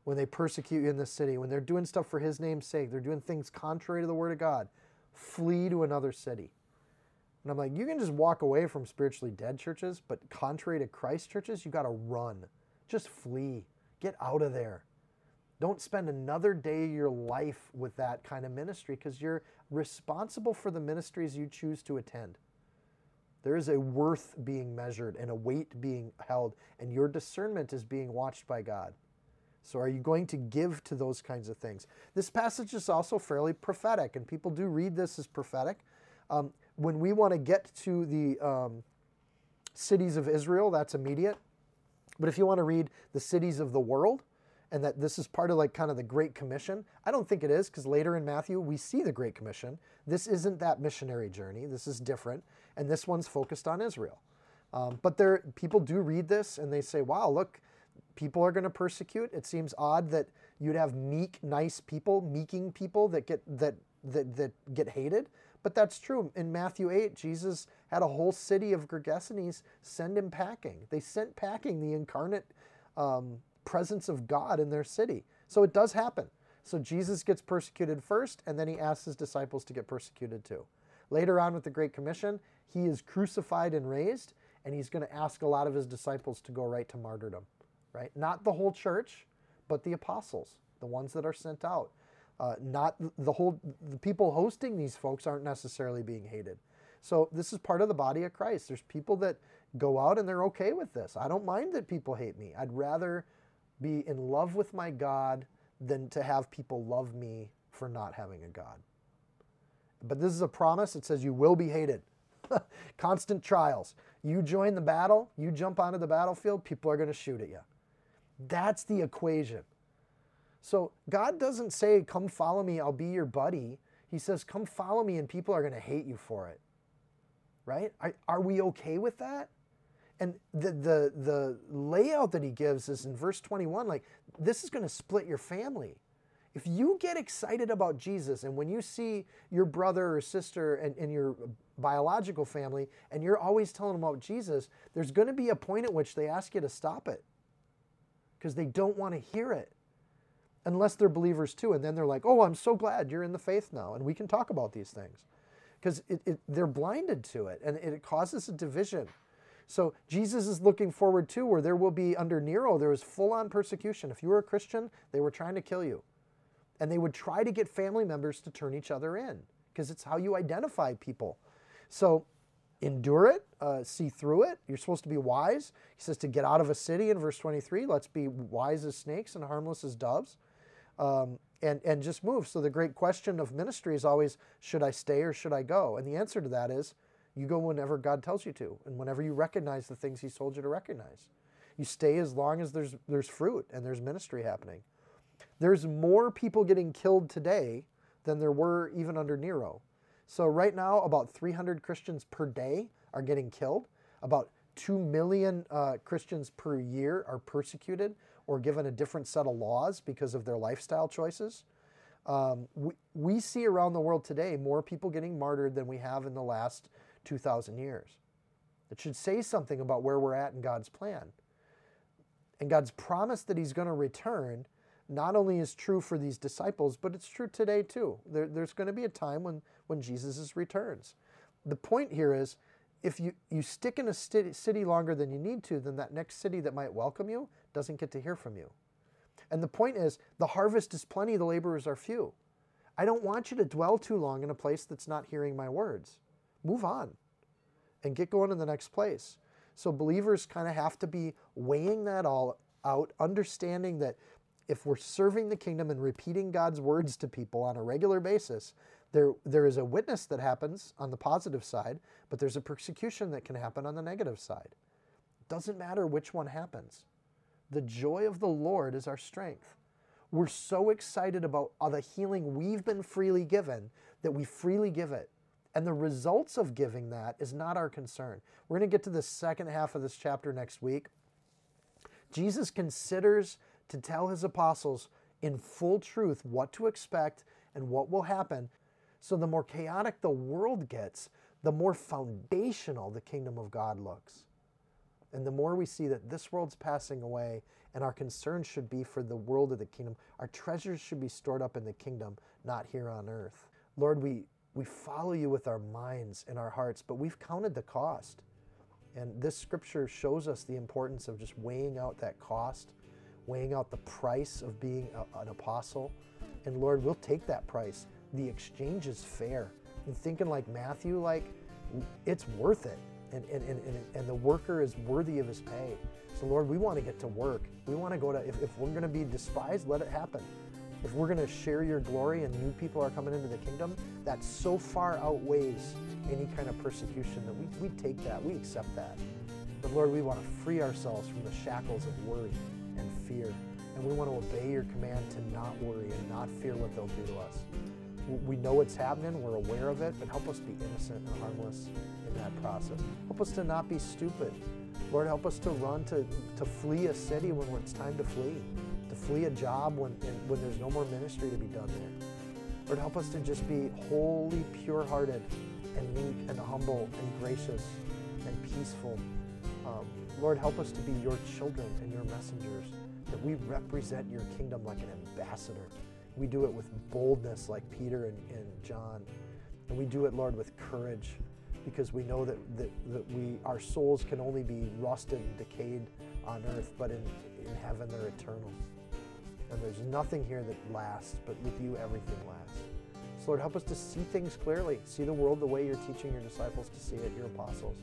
A: When they persecute you in this city, when they're doing stuff for His name's sake, they're doing things contrary to the Word of God, flee to another city. And I'm like, you can just walk away from spiritually dead churches, but contrary to Christ churches, you got to run. Just flee. Get out of there. Don't spend another day of your life with that kind of ministry because you're responsible for the ministries you choose to attend. There is a worth being measured and a weight being held, and your discernment is being watched by God. So, are you going to give to those kinds of things? This passage is also fairly prophetic, and people do read this as prophetic. Um, when we want to get to the um, cities of Israel, that's immediate. But if you want to read the cities of the world, and that this is part of like kind of the Great Commission. I don't think it is because later in Matthew we see the Great Commission. This isn't that missionary journey. This is different, and this one's focused on Israel. Um, but there, people do read this and they say, "Wow, look, people are going to persecute." It seems odd that you'd have meek, nice people, meeking people that get that that that get hated. But that's true. In Matthew 8, Jesus had a whole city of Gergesenes send him packing. They sent packing the incarnate um, presence of God in their city. So it does happen. So Jesus gets persecuted first, and then he asks his disciples to get persecuted too. Later on with the Great Commission, he is crucified and raised, and he's going to ask a lot of his disciples to go right to martyrdom, right? Not the whole church, but the apostles, the ones that are sent out. Uh, not the whole, the people hosting these folks aren't necessarily being hated. So this is part of the body of Christ. There's people that go out and they're okay with this. I don't mind that people hate me. I'd rather be in love with my God than to have people love me for not having a God. But this is a promise. It says you will be hated. Constant trials. You join the battle, you jump onto the battlefield, people are going to shoot at you. That's the equation. So God doesn't say, Come follow me, I'll be your buddy. He says, Come follow me, and people are going to hate you for it. Right? Are, are we okay with that? And the, the, the layout that he gives is in verse 21 like, this is going to split your family. If you get excited about Jesus and when you see your brother or sister and in your biological family and you're always telling them about Jesus, there's going to be a point at which they ask you to stop it because they don't want to hear it unless they're believers too. And then they're like, oh, I'm so glad you're in the faith now and we can talk about these things because they're blinded to it and it causes a division. So Jesus is looking forward to where there will be under Nero, there was full on persecution. If you were a Christian, they were trying to kill you. And they would try to get family members to turn each other in because it's how you identify people. So endure it, uh, see through it. You're supposed to be wise. He says to get out of a city in verse 23. Let's be wise as snakes and harmless as doves. Um, and, and just move. So the great question of ministry is always should I stay or should I go? And the answer to that is you go whenever God tells you to, and whenever you recognize the things He's told you to recognize. You stay as long as there's there's fruit and there's ministry happening. There's more people getting killed today than there were even under Nero. So, right now, about 300 Christians per day are getting killed. About 2 million uh, Christians per year are persecuted or given a different set of laws because of their lifestyle choices. Um, we, we see around the world today more people getting martyred than we have in the last 2,000 years. It should say something about where we're at in God's plan. And God's promise that He's going to return not only is true for these disciples, but it's true today too. There, there's going to be a time when, when Jesus returns. The point here is if you, you stick in a city longer than you need to, then that next city that might welcome you doesn't get to hear from you. And the point is, the harvest is plenty, the laborers are few. I don't want you to dwell too long in a place that's not hearing my words. Move on and get going in the next place. So believers kind of have to be weighing that all out, understanding that if we're serving the kingdom and repeating God's words to people on a regular basis, there, there is a witness that happens on the positive side, but there's a persecution that can happen on the negative side. Doesn't matter which one happens. The joy of the Lord is our strength. We're so excited about the healing we've been freely given that we freely give it. And the results of giving that is not our concern. We're going to get to the second half of this chapter next week. Jesus considers to tell his apostles in full truth what to expect and what will happen. So the more chaotic the world gets, the more foundational the kingdom of God looks. And the more we see that this world's passing away and our concern should be for the world of the kingdom, our treasures should be stored up in the kingdom, not here on earth. Lord, we, we follow you with our minds and our hearts, but we've counted the cost. And this scripture shows us the importance of just weighing out that cost, weighing out the price of being a, an apostle. And Lord, we'll take that price. The exchange is fair. And thinking like Matthew, like it's worth it and, and, and, and the worker is worthy of his pay. So, Lord, we want to get to work. We want to go to, if, if we're going to be despised, let it happen. If we're going to share your glory and new people are coming into the kingdom, that so far outweighs any kind of persecution that we, we take that, we accept that. But Lord, we want to free ourselves from the shackles of worry and fear. And we want to obey your command to not worry and not fear what they'll do to us. We know what's happening, we're aware of it, but help us be innocent and harmless in that process. Help us to not be stupid. Lord, help us to run to, to flee a city when it's time to flee, to flee a job when, when there's no more ministry to be done there. Lord, help us to just be wholly pure hearted and meek and humble and gracious and peaceful. Um, Lord, help us to be your children and your messengers, that we represent your kingdom like an ambassador. We do it with boldness like Peter and, and John. And we do it, Lord, with courage because we know that, that, that we our souls can only be rusted and decayed on earth, but in, in heaven they're eternal. And there's nothing here that lasts, but with you everything lasts. So Lord, help us to see things clearly, see the world the way you're teaching your disciples to see it, your apostles.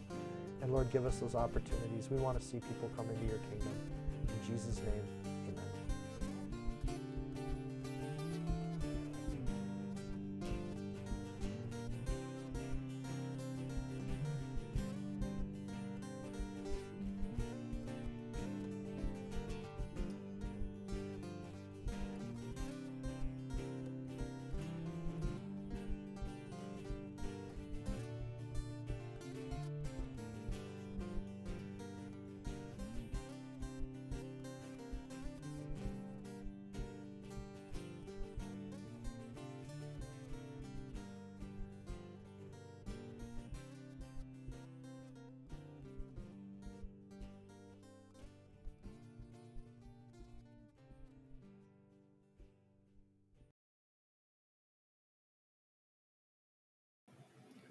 A: And Lord, give us those opportunities. We want to see people come into your kingdom. In Jesus' name.